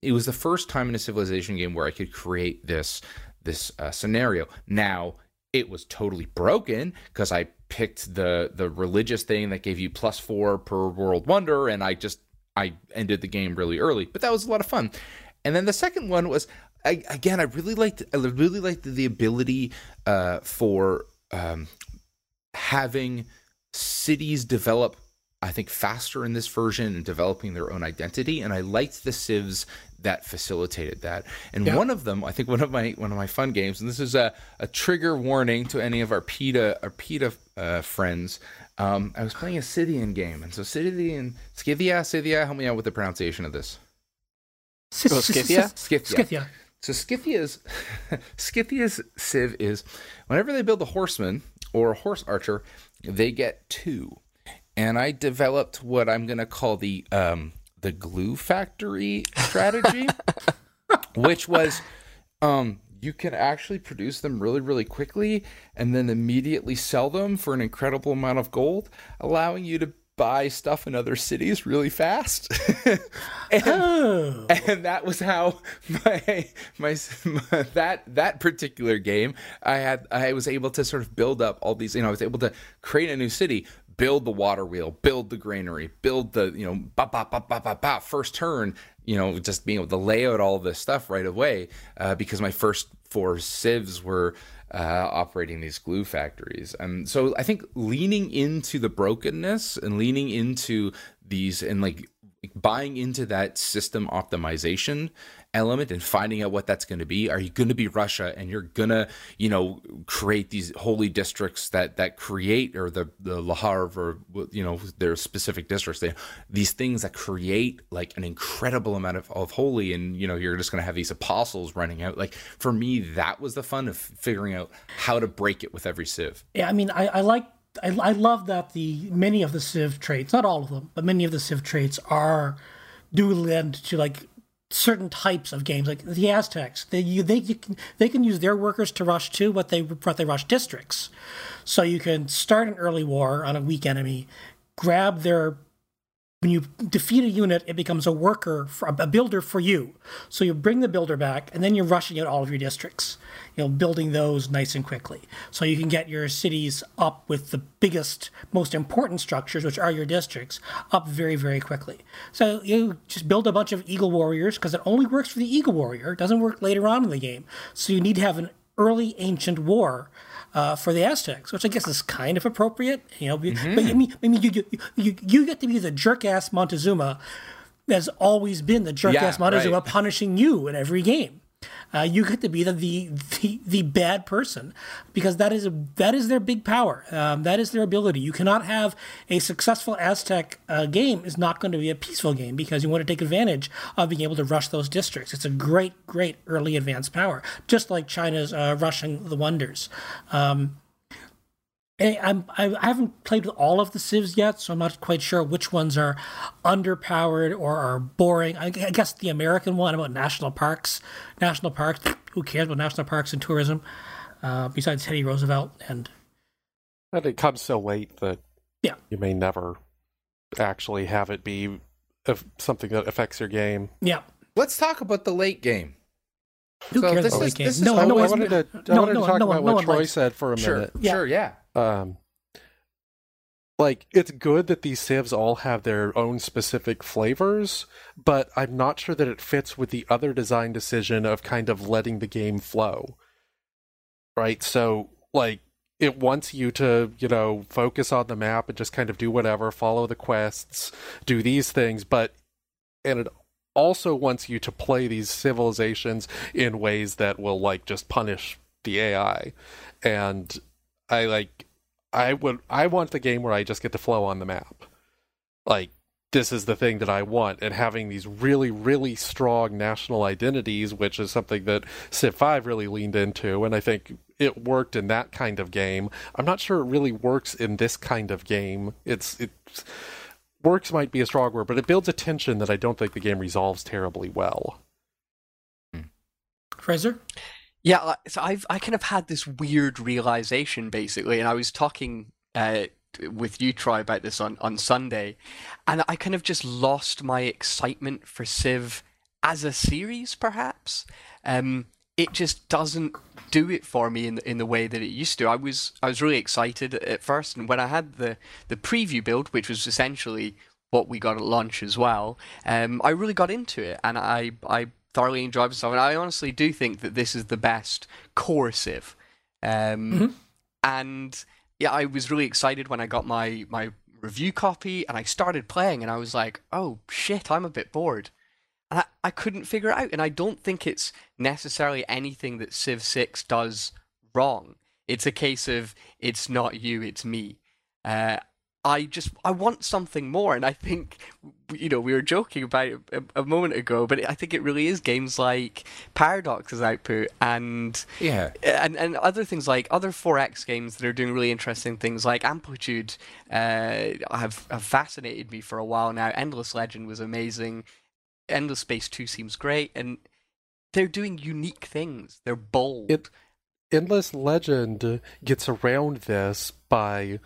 It was the first time in a civilization game where I could create this this uh, scenario. Now it was totally broken because I picked the the religious thing that gave you plus four per world wonder, and I just I ended the game really early. But that was a lot of fun. And then the second one was I, again I really liked I really liked the ability uh, for um, having cities develop I think faster in this version and developing their own identity. And I liked the civs that facilitated that. And Yeah. one of them I think one of my one of my fun games and this is a, a trigger warning to any of our PETA our PETA uh, friends um, I was playing a Scythian game. And so Scythian Scythia Scythia help me out with the pronunciation of this Oh, Scythia? Scythia. Scythia. So Scythia's Scythia's Civ is whenever they build a horseman or a horse archer, they get two. And I developed what I'm gonna call the um the glue factory strategy, which was um you can actually produce them really really quickly and then immediately sell them for an incredible amount of gold, allowing you to buy stuff in other cities really fast. and, Oh. and that was how my, my my that that particular game I had I was able to sort of build up all these you know I was able to create a new city build the water wheel build the granary build the you know ba ba ba ba ba ba first turn you know just being able to lay out all this stuff right away uh, because my first four sieves were uh, operating these glue factories. And so I think leaning into the brokenness and leaning into these and like buying into that system optimization element and finding out what that's going to be. Are you going to be Russia and you're going to, you know, create these holy districts that that create or the the Lavra or you know their specific districts. They, these things that create like an incredible amount of, of holy and you know you're just going to have these apostles running out. Like for me that was the fun of figuring out how to break it with every Civ. Yeah, I mean, I, I like, I, I love that the many of the Civ traits, not all of them, but many of the Civ traits are do lend to like certain types of games, like the Aztecs. They you, they you can, they can use their workers to rush to what they what they rush districts. So you can start an early war on a weak enemy, grab their when you defeat a unit, it becomes a worker, for, a builder for you. So you bring the builder back, and then you're rushing out all of your districts, you know, building those nice and quickly. So you can get your cities up with the biggest, most important structures, which are your districts, up very, very quickly. So you just build a bunch of eagle warriors because it only works for the eagle warrior. It doesn't work later on in the game. So you need to have an early ancient war uh, for the Aztecs, which I guess is kind of appropriate. You know, but I mean, I mean, you you, you you get to be the jerk ass Montezuma that's always been the jerk Yeah, ass Montezuma right. punishing you in every game. Uh, you get to be the, the the the bad person because that is a, that is their big power. Um, that is their ability. You cannot have a successful Aztec uh, game is not going to be a peaceful game because you want to take advantage of being able to rush those districts. It's a great great early advanced power, just like China's uh, rushing the wonders. Um, I'm, I haven't played with all of the civs yet, so I'm not quite sure which ones are underpowered or are boring. I, I guess the American one about national parks, national parks. Who cares about national parks and tourism? Uh, besides Teddy Roosevelt and. And it comes so late that yeah, you may never actually have it be something that affects your game. Yeah. Let's talk about the late game. Who So cares this about is- late game? this is- no, I, no, I wanted to, I no, wanted no, to talk no about no what one Troy likes- said for a Sure, minute. Yeah. sure, yeah. Um, like it's good that these civs all have their own specific flavors, but I'm not sure that it fits with the other design decision of kind of letting the game flow. Right? So like it wants you to, you know, focus on the map and just kind of do whatever, follow the quests, do these things, but and it also wants you to play these civilizations in ways that will like just punish the AI. And I like I would I want the game where I just get to flow on the map. Like this is the thing that I want, and having these really, really strong national identities, which is something that Civ 5 really leaned into, and I think it worked in that kind of game. I'm not sure it really works in this kind of game. It's it works might be a strong word, but it builds a tension that I don't think the game resolves terribly well. Fraser. Yeah, like- so I've I kind of had this weird realization basically, and I was talking uh, with you, Troy, about this on on Sunday, and I kind of just lost my excitement for Civ as a series, perhaps. Um, it just doesn't do it for me in the, in the way that it used to. I was I was really excited at first, and when I had the the preview build, which was essentially what we got at launch as well, um, I really got into it, and I I thoroughly enjoyed myself. And I honestly do think that this is the best core Civ. Um, And yeah, I was really excited when I got my my review copy, and I started playing, and I was like, oh shit, I'm a bit bored. And I, I couldn't figure it out, and I don't think it's necessarily anything that Civ 6 does wrong. It's a case of it's not you, it's me. Uh, I just I want something more, and I think you know we were joking about it a, a moment ago, but I think it really is games like Paradox's output and Yeah. and and other things like other 4X games that are doing really interesting things like Amplitude uh, have have fascinated me for a while now. Endless Legend was amazing. Endless Space 2 seems great, and they're doing unique things. They're bold. It- Endless Legend gets around this by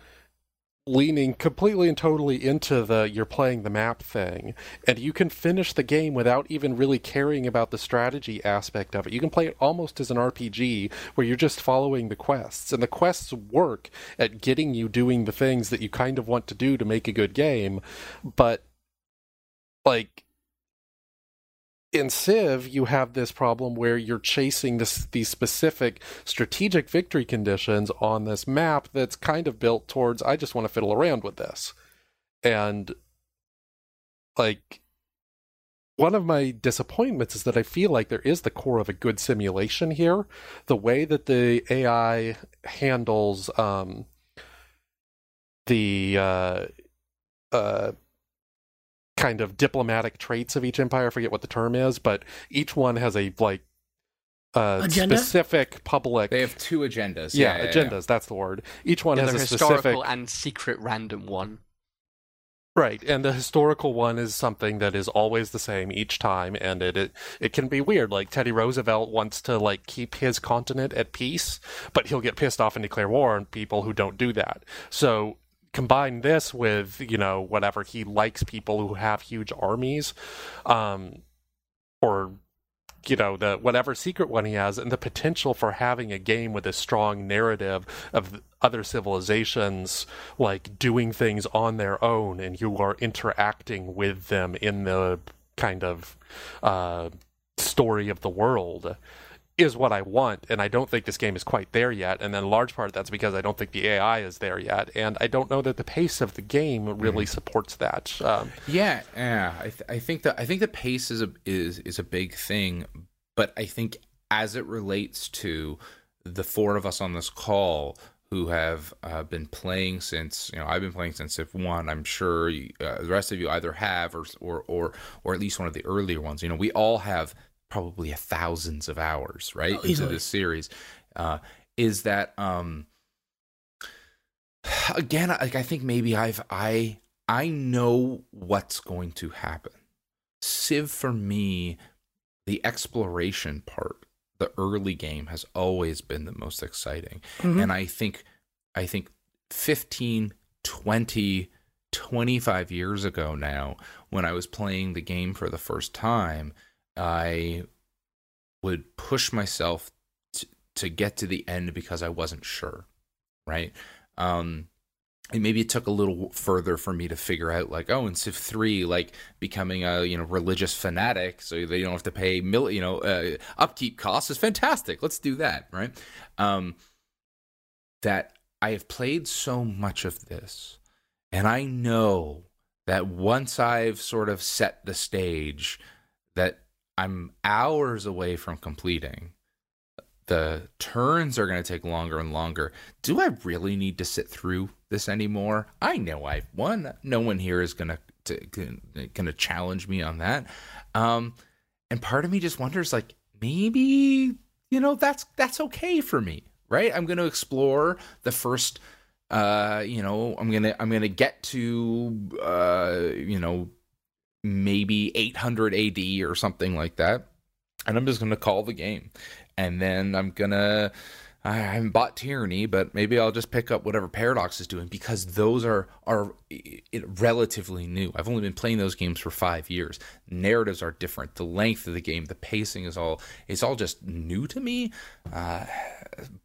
leaning completely and totally into the you're playing the map thing and you can finish the game without even really caring about the strategy aspect of it. You can play it almost as an rpg where you're just following the quests and the quests work at getting you doing the things that you kind of want to do to make a good game but like in Civ, you have this problem where you're chasing this, these specific strategic victory conditions on this map that's kind of built towards, I just want to fiddle around with this. And, like, one of my disappointments is that I feel like there is the core of a good simulation here. The way that the AI handles um, the uh, uh, kind of diplomatic traits of each empire. I forget what the term is, but each one has a like uh, Agenda? specific public. They have two agendas. yeah, Yeah, yeah, agendas. That's the word. Each one Yeah, has a historical specific and secret random one. right, and the historical one is something that is always the same each time, and it, it it can be weird. Like Teddy Roosevelt wants to like keep his continent at peace, but he'll get pissed off and declare war on people who don't do that. So combine this with you know whatever he likes people who have huge armies um or you know the whatever secret one he has and the potential for having a game with a strong narrative of other civilizations like doing things on their own and you are interacting with them in the kind of uh story of the world is what I want, and I don't think this game is quite there yet. And then, a large part of that's because I don't think the AI is there yet, and I don't know that the pace of the game really supports that. Um, Yeah, yeah. I, th- I think that I think the pace is a is is a big thing, but I think as it relates to the four of us on this call who have uh, been playing since you know I've been playing since Civ one. I'm sure you, uh, the rest of you either have or or or or at least one of the earlier ones. You know, we all have probably a thousands of hours right Oh, into this series. Uh, is that um again? Like I think maybe I've I I know what's going to happen. Civ for me, the exploration part, the early game has always been the most exciting. Mhm. And I think I think 15, 20, 25 years ago now, when I was playing the game for the first time, I would push myself to, to get to the end because I wasn't sure, right? Um, and maybe it took a little further for me to figure out, like, oh, in Civ three, like becoming a you know religious fanatic, so they don't have to pay mil, you know, uh, upkeep costs is fantastic. Let's do that, right? Um, that I have played so much of this, and I know that once I've sort of set the stage, that I'm hours away from completing. The turns are going to take longer and longer. Do I really need to sit through this anymore? I know I've won. No one here is going to going to challenge me on that. Um, and part of me just wonders, like maybe you know that's that's okay for me, right? I'm going to explore the first. Uh, you know, I'm gonna I'm gonna get to uh, you know maybe 800 AD or something like that. And I'm just going to call the game. And then I'm going to, I haven't bought Tyranny, but maybe I'll just pick up whatever Paradox is doing because those are, are relatively new. I've only been playing those games for five years. Narratives are different. The length of the game, the pacing is all, it's all just new to me. Uh,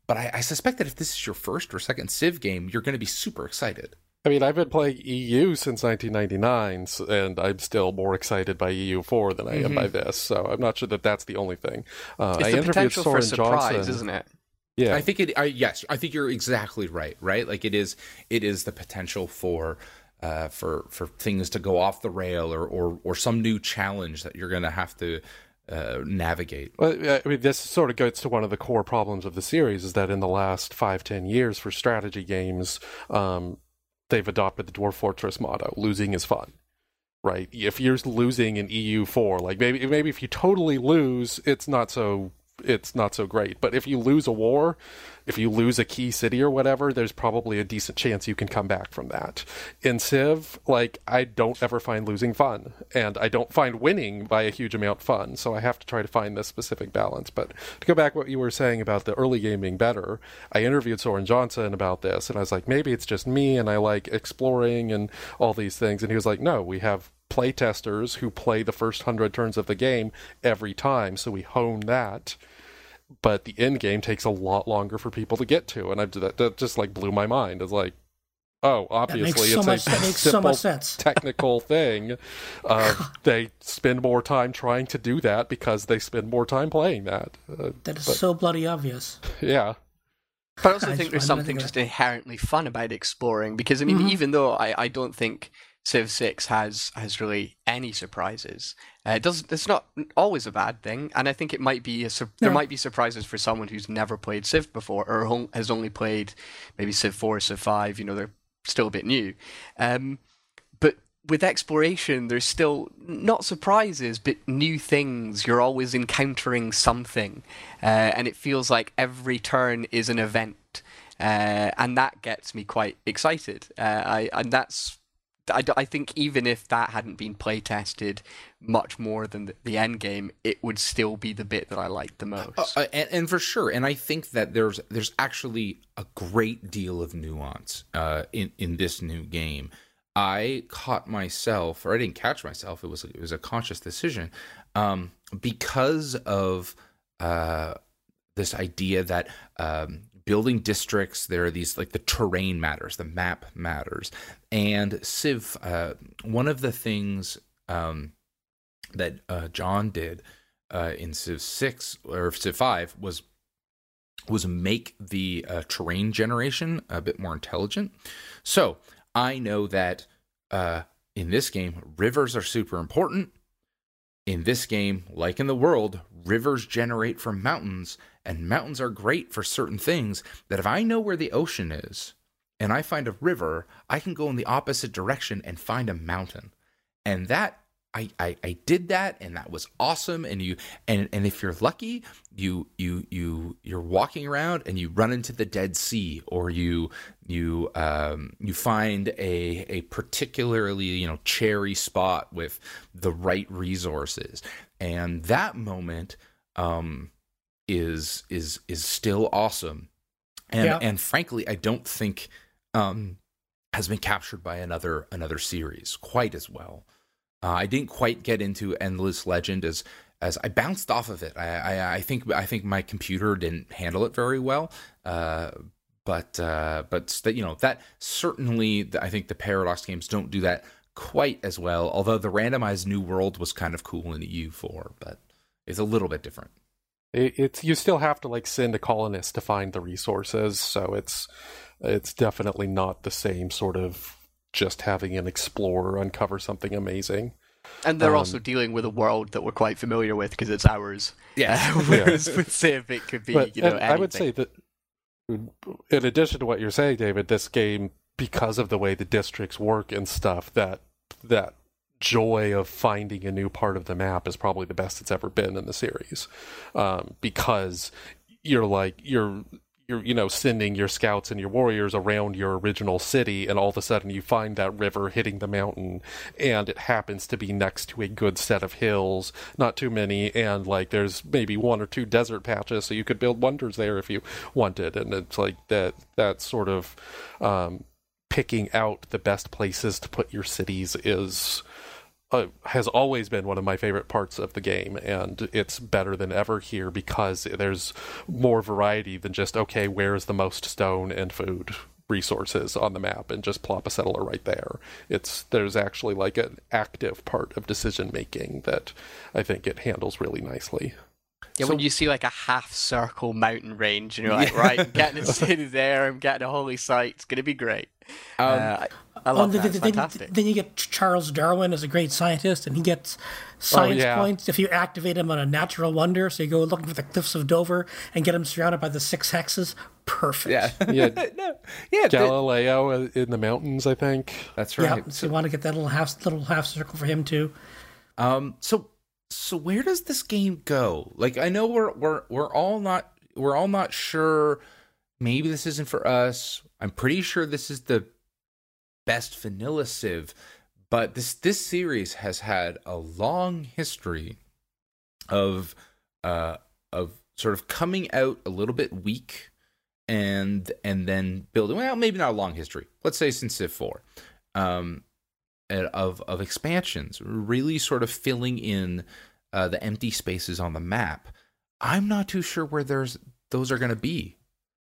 but I, I suspect that if this is your first or second Civ game, you're going to be super excited. I mean, I've been playing EU since 1999, and I'm still more excited by EU4 than I am by this. So I'm not sure that that's the only thing. Uh, It's I the interviewed potential for surprise, Johnson. isn't it? Yeah, I think it. I, yes, I think you're exactly right. Right, like it is. It is the potential for, uh, for for things to go off the rail or or or some new challenge that you're going to have to uh, navigate. Well, I mean, this sort of goes to one of the core problems of the series is that in the last five, ten years for strategy games, um, they've adopted the Dwarf Fortress motto: "Losing is fun." Right? If you're losing in EU four, like maybe maybe if you totally lose, it's not so it's not so great. But if you lose a war, if you lose a key city or whatever, there's probably a decent chance you can come back from that. In Civ, like I don't ever find losing fun, and I don't find winning by a huge amount fun. So I have to try to find this specific balance. But to go back what you were saying about the early game being better, I interviewed Soren Johnson about this, and I was like, maybe it's just me, and I like exploring and all these things, and he was like, no, we have playtesters who play the first hundred turns of the game every time, so we hone that but the end game takes a lot longer for people to get to, and I that, that just like blew my mind. It's like, oh, That makes obviously so it's much, a that makes so much sense. technical thing. Uh, they spend more time trying to do that because they spend more time playing that. Uh, That is so bloody obvious. yeah, But I also I think just- there's something think just inherently fun about exploring because I mean, Mhm. even though I, I don't think Civ Six has has really any surprises, uh, it does. It's not always a bad thing, and I think it might be a sur- there might be surprises for someone who's never played Civ before or hon- has only played maybe Civ Four, Civ Five. You know, they're still a bit new. Um, but with exploration, there's still not surprises, but new things. You're always encountering something, uh, and it feels like every turn is an event, uh, and that gets me quite excited. Uh, I and that's. I, I think even if that hadn't been play tested much more than the, the end game, it would still be the bit that I liked the most. Uh, and, and for sure, and I think that there's there's actually a great deal of nuance uh, in in this new game. I caught myself, or I didn't catch myself. It was it was a conscious decision um, because of uh, this idea that um, building districts there are these like the terrain matters, the map matters, and Civ. Uh, one of the things um, that uh, Jon did uh, in Civ six or Civ five was was make the uh, terrain generation a bit more intelligent. So I know that uh, in this game, rivers are super important. In this game, like in the world, rivers generate from mountains, and mountains are great for certain things. That if I know where the ocean is and I find a river, I can go in the opposite direction and find a mountain. And that I, I, I did that and that was awesome and you and and if you're lucky you you you you're walking around and you run into the dead sea or you you um you find a a particularly you know cherry spot with the right resources and that moment um is is is still awesome and Yeah. and frankly I don't think um has been captured by another another series quite as well uh, I didn't quite get into Endless Legend as as I bounced off of it. I, I I think I think my computer didn't handle it very well. Uh, but uh, but st- you know that certainly I think the Paradox games don't do that quite as well. Although the randomized new world was kind of cool in EU4, but it's a little bit different. It, it's you still have to like send a colonist to find the resources, so it's it's definitely not the same sort of just having an explorer uncover something amazing. And they're Um, also dealing with a world that we're quite familiar with because it's ours. Yeah. Uh, whereas with Civ, it could be, But you know, I would say that in addition to what you're saying, David, this game because of the way the districts work and stuff, that that joy of finding a new part of the map is probably the best it's ever been in the series, um, because you're like you're you're you know sending your scouts and your warriors around your original city and all of a sudden you find that river hitting the mountain and it happens to be next to a good set of hills not too many and like there's maybe one or two desert patches so you could build wonders there if you wanted and it's like that that sort of um, picking out the best places to put your cities is uh, has always been one of my favorite parts of the game, and it's better than ever here because there's more variety than just okay, where's the most stone and food resources on the map, and just plop a settler right there. It's there's actually like an active part of decision making that I think it handles really nicely. Yeah, when you see like a half circle mountain range and you're like, right, I'm getting a city there, I'm getting a holy site, it's going to be great. Um, uh, I, I Oh, then, that. It's then- fantastic. then you get Charles Darwin as a great scientist, and he gets science yeah. points if you activate him on a natural wonder. So you go looking for the cliffs of Dover and get him surrounded by the six hexes. Perfect. yeah, Yeah, no, yeah, th- Galileo in the mountains, I think. that's right. Yeah. right. So you want to get that little half little half circle for him too. Um. So so where does this game go? Like I know we're we're we're all not we're all not sure. Maybe this isn't for us. I'm pretty sure this is the best vanilla Civ, but this this series has had a long history of uh of sort of coming out a little bit weak and and then building well maybe not a long history let's say since civ 4 um of of expansions, really sort of filling in uh, the empty spaces on the map. I'm not too sure where there's those are going to be.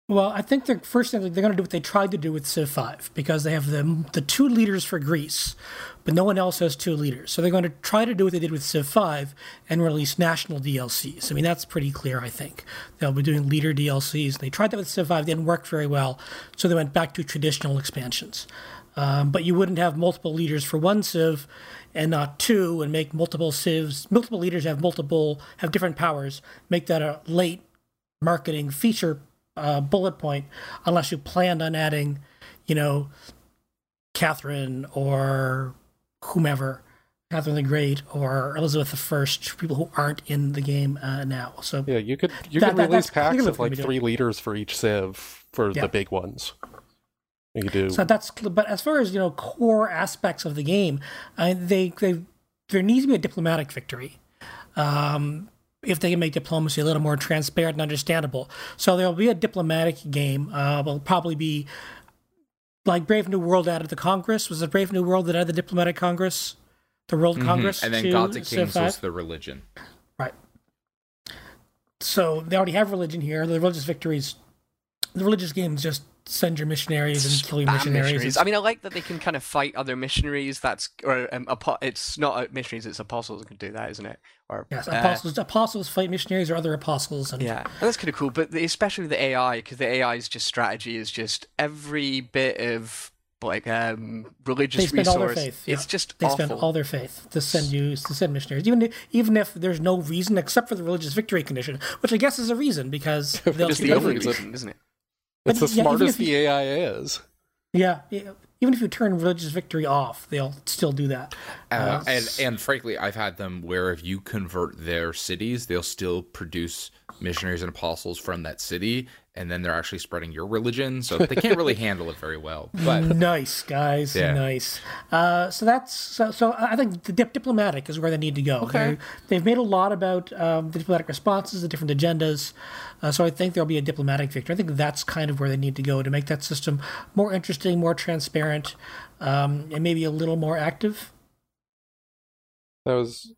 Well, I think the first thing they're going to do what they tried to do with Civ 5 because they have the the two leaders for Greece, but no one else has two leaders. So they're going to try to do what they did with Civ 5 and release national DLCs. I mean, that's pretty clear, I think. They'll be doing leader DLCs. They tried that with Civ 5, didn't work very well, so they went back to traditional expansions. Um, but you wouldn't have multiple leaders for one Civ and not two, and make multiple Civs, multiple leaders have multiple, have different powers, make that a late marketing feature uh, bullet point unless you planned on adding, you know, Catherine or whomever, Catherine the Great or Elizabeth the First, people who aren't in the game uh, now. So Yeah, you could you That- could that- release packs of like three liters for each Civ for Yeah. the big ones. You do So that's, but as far as you know, core aspects of the game, uh, they they there needs to be a diplomatic victory. Um, if they can make diplomacy a little more transparent and understandable, so there'll be a diplomatic game. Uh, will probably be like Brave New World out of the Congress. Was it Brave New World that added the diplomatic Congress, the World Congress, Mm-hmm. and then Gods and Kings was the religion. Right. So they already have religion here. The religious victories, the religious games just send your missionaries and kill your missionaries. missionaries. I mean, I like that they can kind of fight other missionaries. That's or um, apo- it's not uh, missionaries; it's apostles that can do that, isn't it? Or Yes, uh, apostles. apostles fight missionaries or other apostles, and Yeah, and that's kind of cool. But the, especially the AI, because the AI's just strategy is just every bit of like um, religious They spend all their resource. faith. yeah. It's just they awful. spend all their faith to send you to send missionaries, even if, even if there's no reason except for the religious victory condition, which I guess is a reason because they'll the only reason, isn't it? It's the yeah, smartest if the AI is. Yeah, yeah, even if you turn religious victory off, they'll still do that. Uh, and and frankly, I've had them where if you convert their cities, they'll still produce missionaries and apostles from that city, and then they're actually spreading your religion. So they can't really handle it very well. But nice guys, Yeah. nice. Uh, so that's so. So I think the dip- diplomatic is where they need to go. Okay. They're- They've made a lot about um, the diplomatic responses, the different agendas. Uh, so I think there'll be a diplomatic victory. I think that's kind of where they need to go to make that system more interesting, more transparent, um, and maybe a little more active. That was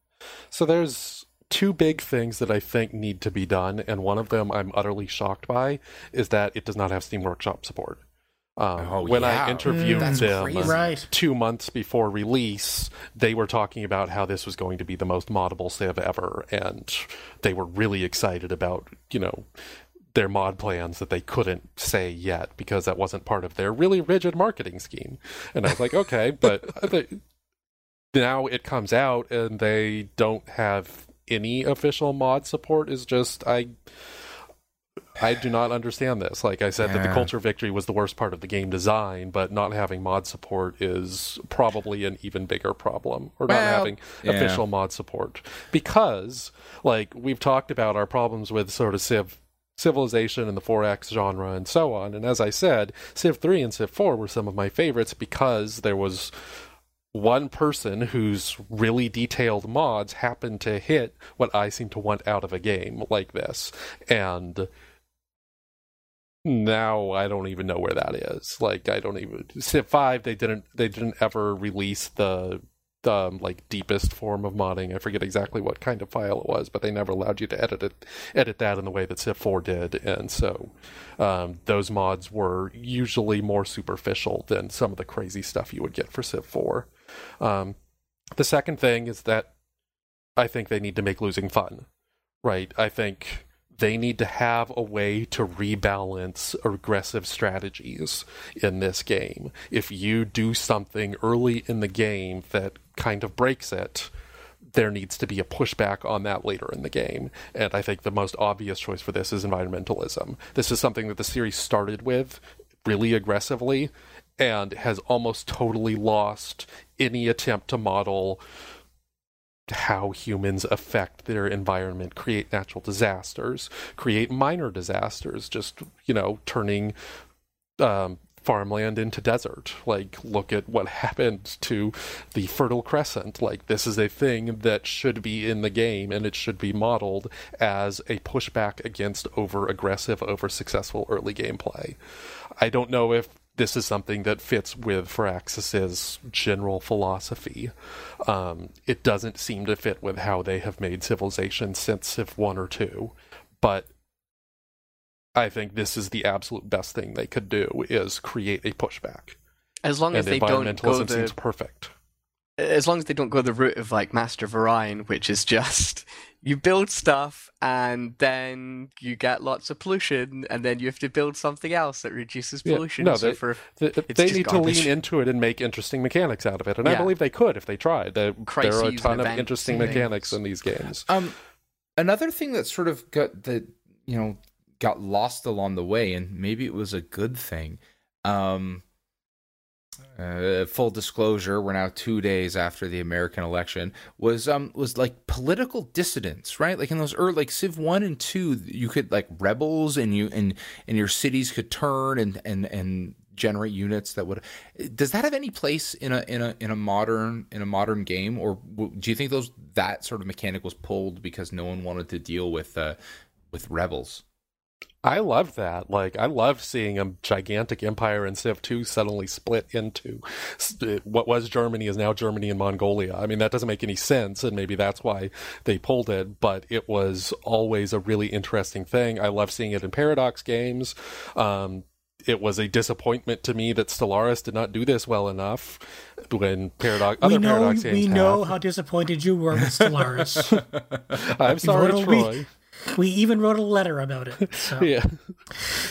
so. There's two big things that I think need to be done, and one of them I'm utterly shocked by is that it does not have Steam Workshop support. Um, Oh, when yeah. I interviewed That's them. Right. two months before release, they were talking about how this was going to be the most moddable Civ ever, and they were really excited about you know their mod plans that they couldn't say yet because that wasn't part of their really rigid marketing scheme. And I was like, okay, but now it comes out and they don't have any official mod support is just I I do not understand this. Like I said, that the Yeah. culture victory was the worst part of the game design, but not having mod support is probably an even bigger problem, or not having yeah. official mod support. Because, like, we've talked about our problems with sort of Civ civilization and the 4X genre and so on. And as I said, Civ 3 and Civ 4 were some of my favorites because there was one person whose really detailed mods happened to hit what I seem to want out of a game like this. And now I don't even know where that is. Like I don't even Civ 5 they didn't they didn't ever release the the um, like deepest form of modding. I forget exactly what kind of file it was, but they never allowed you to edit it edit that in the way that Civ 4 did. And so um, those mods were usually more superficial than some of the crazy stuff you would get for Civ 4. Um, the second thing is that I think they need to make losing fun, right? I think they need to have a way to rebalance aggressive strategies in this game. If you do something early in the game that kind of breaks it, there needs to be a pushback on that later in the game. And I think the most obvious choice for this is environmentalism. This is something that the series started with really aggressively and has almost totally lost any attempt to model how humans affect their environment, create natural disasters, create minor disasters, just, you know, turning um, farmland into desert. Like, look at what happened to the Fertile Crescent. Like, this is a thing that should be in the game and it should be modeled as a pushback against over aggressive, over successful early gameplay. I don't know if this is something that fits with Firaxis's general philosophy. Um, it doesn't seem to fit with how they have made Civilization since Civ 1 or 2, but I think this is the absolute best thing they could do is create a pushback. As long as And they don't go the seems perfect. as long as they don't go the route of like Master Orion, which is just you build stuff and then you get lots of pollution, and then you have to build something else that reduces Yeah, pollution. no, so they- for Th- It's they need garbage. to lean into it and make interesting mechanics out of it, and I believe they could if they tried. There, there are a ton of interesting and mechanics in these games. Um, another thing that sort of got that you know got lost along the way, and maybe it was a good thing. Um, uh, full disclosure, we're now two days after the American election. Was um was like political dissidents, right? Like in those early like Civ one and two, you could like rebels, and you and and your cities could turn and and and generate units that would does that have any place in a in a in a modern in a modern game or do you think those that sort of mechanic was pulled because no one wanted to deal with uh with rebels I love that. Like, I love seeing a gigantic empire in Civ 2 suddenly split into what was Germany is now Germany and Mongolia. I mean, that doesn't make any sense, and maybe that's why they pulled it, but it was always a really interesting thing. I love seeing it in Paradox games. Um, it was a disappointment to me that Stellaris did not do this well enough when Paradox we other know Paradox games we know how disappointed you were with Stellaris. I'm sorry, Troy. we even wrote a letter about it. So. Yeah.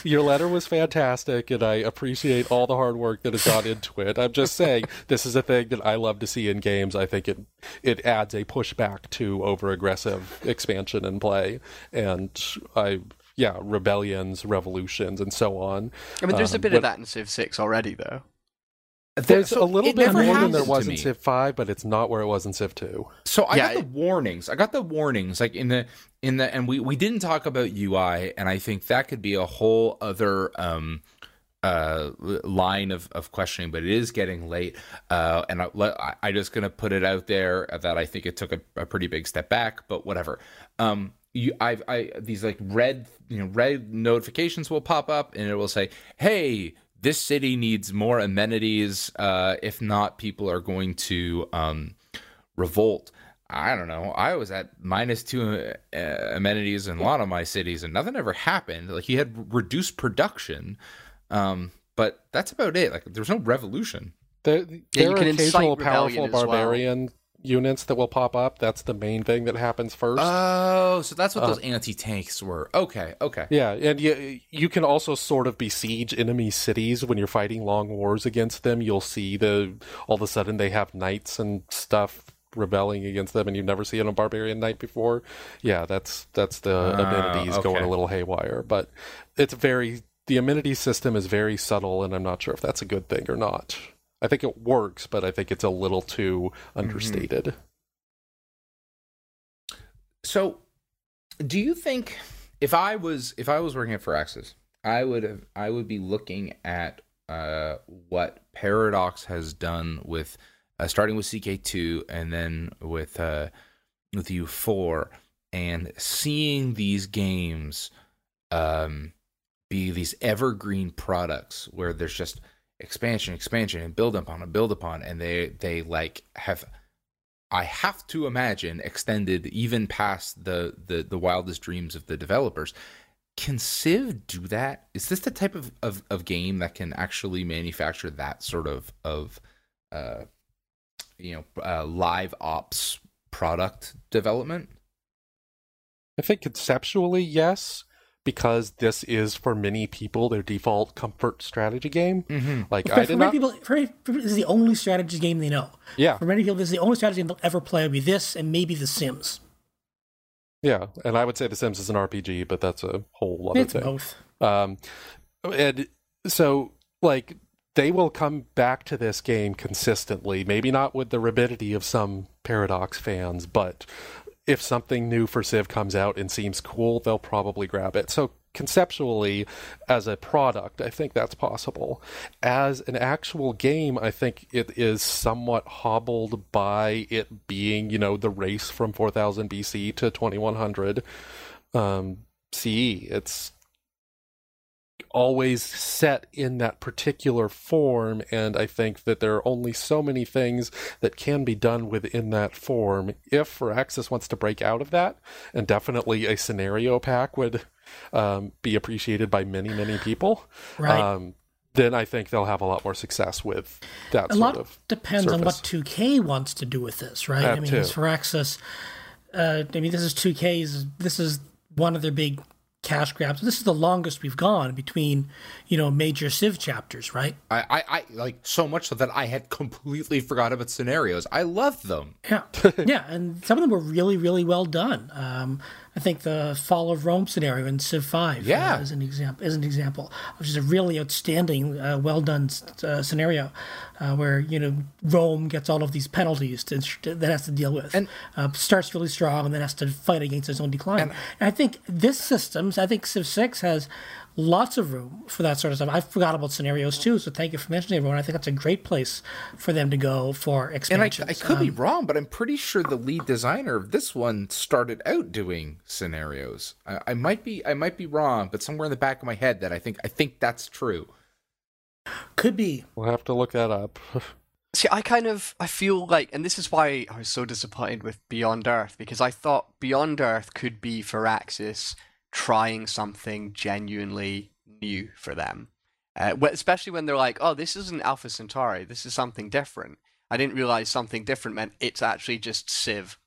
Your letter was fantastic, and I appreciate all the hard work that has gone into it. I'm just saying, this is a thing that I love to see in games. I think it it adds a pushback to over aggressive expansion and play, and I yeah, rebellions, revolutions, and so on. I mean, there's a Um, bit but- of that in Civ 6 already, though. There's So a little bit more than there was in. Civ 5, but it's not where it was in Civ 2. So I Yeah, got the warnings. I got the warnings like in the in the and we we didn't talk about UI and I think that could be a whole other um uh line of, of questioning but it is getting late uh and I, let- I I just gonna put it out there that I think it took a, a pretty big step back but whatever um you I I these like red you know red notifications will pop up and it will say hey this city needs more amenities uh if not people are going to um revolt. I don't know. I was at minus two uh, amenities in a lot of my cities and nothing ever happened. Like he had reduced production um but that's about it. Like there's no revolution. There, Yeah, there you are can incite occasional powerful barbarian well. Units that will pop up. That's the main thing that happens first. oh so that's what Uh, those anti-tanks were okay okay Yeah, and you you can also sort of besiege enemy cities when you're fighting long wars against them. You'll see the all of a sudden they have knights and stuff rebelling against them, and you've never seen a barbarian knight before. Yeah, that's that's the Ah, amenities going a little haywire, but it's very the amenity system is very subtle, and I'm not sure if that's a good thing or not. I think it works, but I think it's a little too understated. So, do you think if I was if I was working at Firaxis, I would have I would be looking at uh, what Paradox has done with uh, starting with CK2 and then with uh, with EU4 and seeing these games um, be these evergreen products where there's just expansion, expansion, and build upon and build upon, and they they like have I have to imagine extended even past the the the wildest dreams of the developers. Can Civ do that? Is this the type of, of, of game that can actually manufacture that sort of of uh, you know uh, live ops product development? I think conceptually, yes, because this is for many people their default comfort strategy game. Mm-hmm. Like For, I for did many not, people, for, for, this is the only strategy game they know. yeah, For many people, this is the only strategy game they'll ever play. Will be this and maybe The Sims. yeah, and I would say The Sims is an RPG, but that's a whole other It's thing. both. Um, and so like they will come back to this game consistently. Maybe not with the rapidity of some Paradox fans, but if something new for Civ comes out and seems cool, they'll probably grab it. So conceptually, as a product, I think that's possible. As an actual game, I think it is somewhat hobbled by it being, you know, the race from 4000 BC to 2100 um, CE. It's always set in that particular form and i think that there are only so many things that can be done within that form if Firaxis wants to break out of that and definitely a scenario pack would um, be appreciated by many many people Right. um, then i think they'll have a lot more success with that a lot of depends on what 2K wants to do with this, right? That I mean, too. Firaxis, uh, I mean, this is 2K's. This is one of their big cash grabs. This is the longest we've gone between, you know, major Civ chapters, right? I, I, I like so much so that I had completely forgot about scenarios. I love them. Yeah, yeah, and some of them were really, really well done. Um, I think the Fall of Rome scenario in Civ Five, Yeah. uh, is an example. Is an example, which is a really outstanding, uh, well done uh, scenario, uh, where you know Rome gets all of these penalties to, that has to deal with. And- uh, starts really strong and then has to fight against its own decline. And, I think this systems, I think Civ Six has lots of room for that sort of stuff. I forgot about scenarios too, so thank you for mentioning everyone. I think that's a great place for them to go for And I. I could be Um, wrong, but I'm pretty sure the lead designer of this one started out doing scenarios. I, I might be, I might be wrong, but somewhere in the back of my head that I think, I think that's true. could be. we'll have to look that up See, I kind of I feel like, and this is why I was so disappointed with Beyond Earth because I thought Beyond Earth could be Firaxis trying something genuinely new for them, uh, especially when they're like, "Oh, this isn't Alpha Centauri. This is something different." I didn't realize something different meant it's actually just Civ,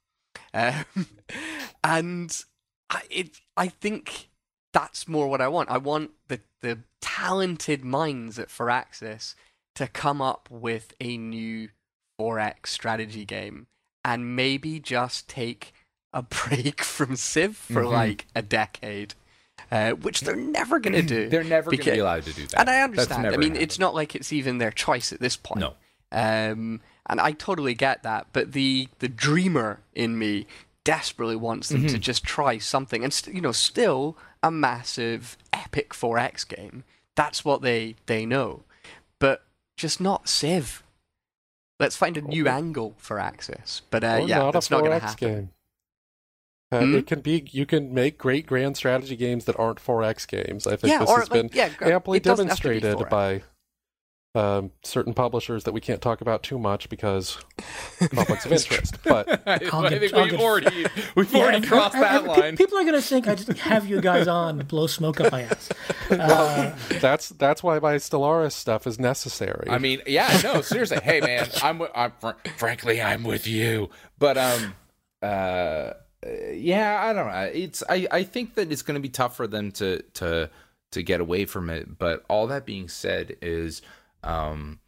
um, and I it I think that's more what I want. I want the the talented minds at Firaxis to come up with a new 4X strategy game and maybe just take a break from Civ for Mhm. like a decade. Uh, which they're never going to do. They're never going to be allowed to do that. And I understand. I mean, gonna it's not like it's even their choice at this point. No. Um, and I totally get that. But the the dreamer in me desperately wants them Mm-hmm. to just try something, and st- you know, still a massive epic 4X game. That's what they they know, but just not Civ. Let's find a new angle Firaxis. But uh, yeah, that's not going 4X to happen. game. Uh, Hmm? It can be. You can make great grand strategy games that aren't 4X games. I think Yeah, this or has like, been yeah, amply it doesn't have to be demonstrated by um, certain publishers that we can't talk about too much because conflicts of interest. But I, I'll I get- think we've get- already we've Yeah, already crossed and- that and pe- line. People are going to think I just have you guys on to blow smoke up my ass. Uh, that's that's why my Stellaris stuff is necessary. I mean, yeah, no, seriously. Hey, man, I'm, I'm fr- frankly, I'm with you. But um, uh, yeah, I don't know. It's I, I think that it's going to be tough for them to to to get away from it. But all that being said, is um,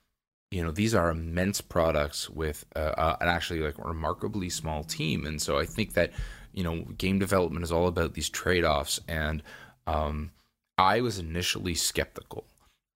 you know, these are immense products with uh, uh, an actually like remarkably small team, and so I think that you know, game development is all about these trade offs, and um, I was initially skeptical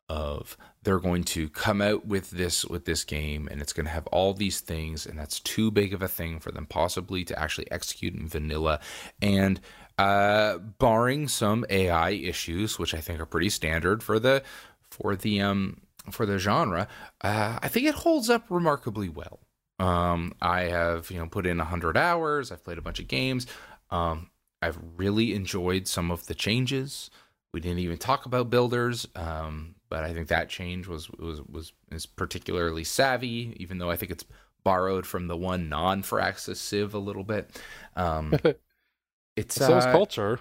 of they're going to come out with this with this game and it's going to have all these things and that's too big of a thing for them possibly to actually execute in vanilla. And uh barring some AI issues which I think are pretty standard for the for the um for the genre uh I think it holds up remarkably well. Um I have you know put in 100 hours I've played a bunch of games. Um I've really enjoyed some of the changes we didn't even talk about builders, um, but I think that change was was was is particularly savvy, even though I think it's borrowed from the one non Firaxis Civ a little bit. Um, it's uh, culture.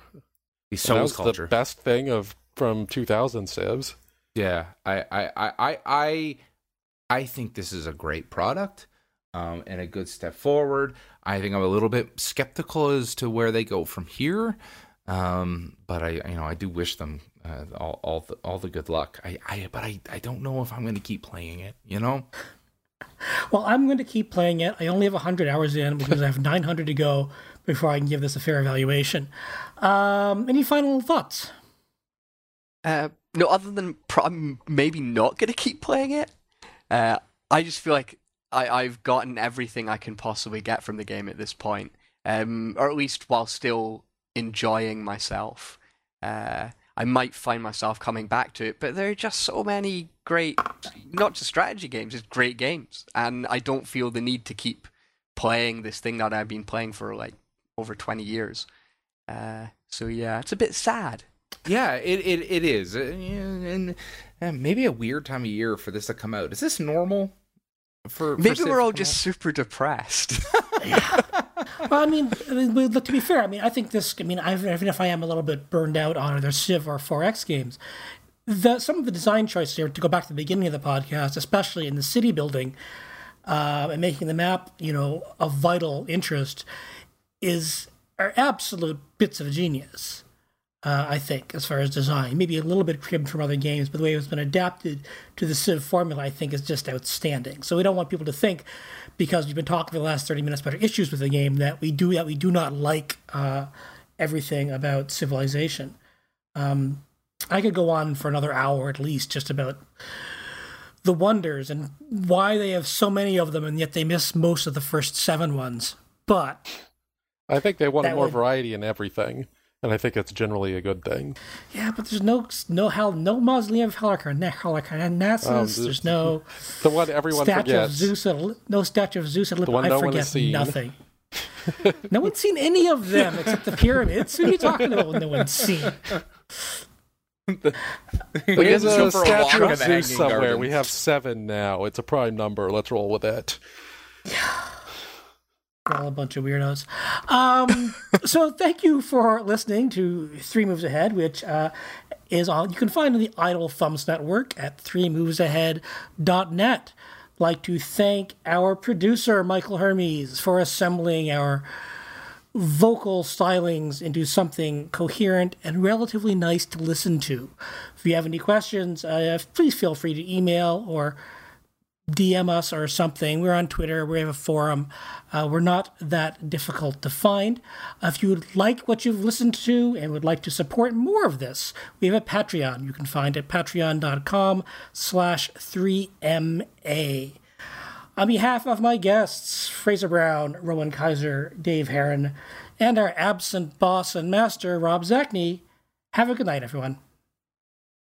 the Souls culture. the best thing of from 2000 Civs. Yeah, I, I, I, I, I, I think this is a great product um, and a good step forward. I think I'm a little bit skeptical as to where they go from here, um, but I, you know, I do wish them uh, all, all, the, all the good luck. I, I, but I, I don't know if I'm going to keep playing it. You know, well, I'm going to keep playing it. I only have 100 hours in because I have 900 to go before I can give this a fair evaluation. Um, any final thoughts? Uh, no, other than pro- I'm maybe not going to keep playing it. Uh, I just feel like I, I've gotten everything I can possibly get from the game at this point, um, or at least while still enjoying myself. Uh, I might find myself coming back to it, but there are just so many great, not just strategy games, it's great games, and I don't feel the need to keep playing this thing that I've been playing for like over 20 years. Uh, so yeah, it's a bit sad. yeah, it, it, it is, Uh, and maybe a weird time of year for this to come out. Is this normal? For, for Maybe we're all just super depressed. Well, I mean, look, to be fair, I mean, I think this. I mean, I've, even if I am a little bit burned out on either Civ or 4X games, the some of the design choices here, to go back to the beginning of the podcast, especially in the city building uh, and making the map, you know, of vital interest, is are absolute bits of genius. Uh, I think, as far as design, maybe a little bit cribbed from other games, but the way it's been adapted to the Civ formula, I think, is just outstanding. So we don't want people to think, because we've been talking for the last thirty minutes about issues with the game, that we do that we do not like uh, everything about civilization. Um, I could go on for another hour at least, just about the wonders and why they have so many of them, and yet they miss most of the first seven ones. But I think they wanted more would- variety in everything, and I think it's generally a good thing. Yeah, but there's no no hell no mausoleum of Helicarn- Halicarnassus. Um, there's no The one everyone statue of forgets. Zeus. At, no statue of Zeus at Olympus. one I no one forget has seen. nothing. no one's seen any of them except the pyramids. Who are you talking about? No one's seen. There's a a statue of Zeus somewhere. Gardens. We have seven now. It's a prime number. Let's roll with it. We're all a bunch of weirdos. Um, so thank you for listening to Three Moves Ahead, which uh, is on. You can find on the Idle Thumbs Network at threemovesahead.net. Like to thank our producer Michael Hermes for assembling our vocal stylings into something coherent and relatively nice to listen to. If you have any questions, uh, please feel free to email or DM us or something. We're on Twitter. We have a forum. Uh, we're not that difficult to find. Uh, if you like what you've listened to and would like to support more of this, we have a Patreon. You can find it patreon.com slash 3MA. On behalf of my guests, Fraser Brown, Rowan Kaiser, Dave Heron, and our absent boss and master, Rob Zacny, have a good night, everyone.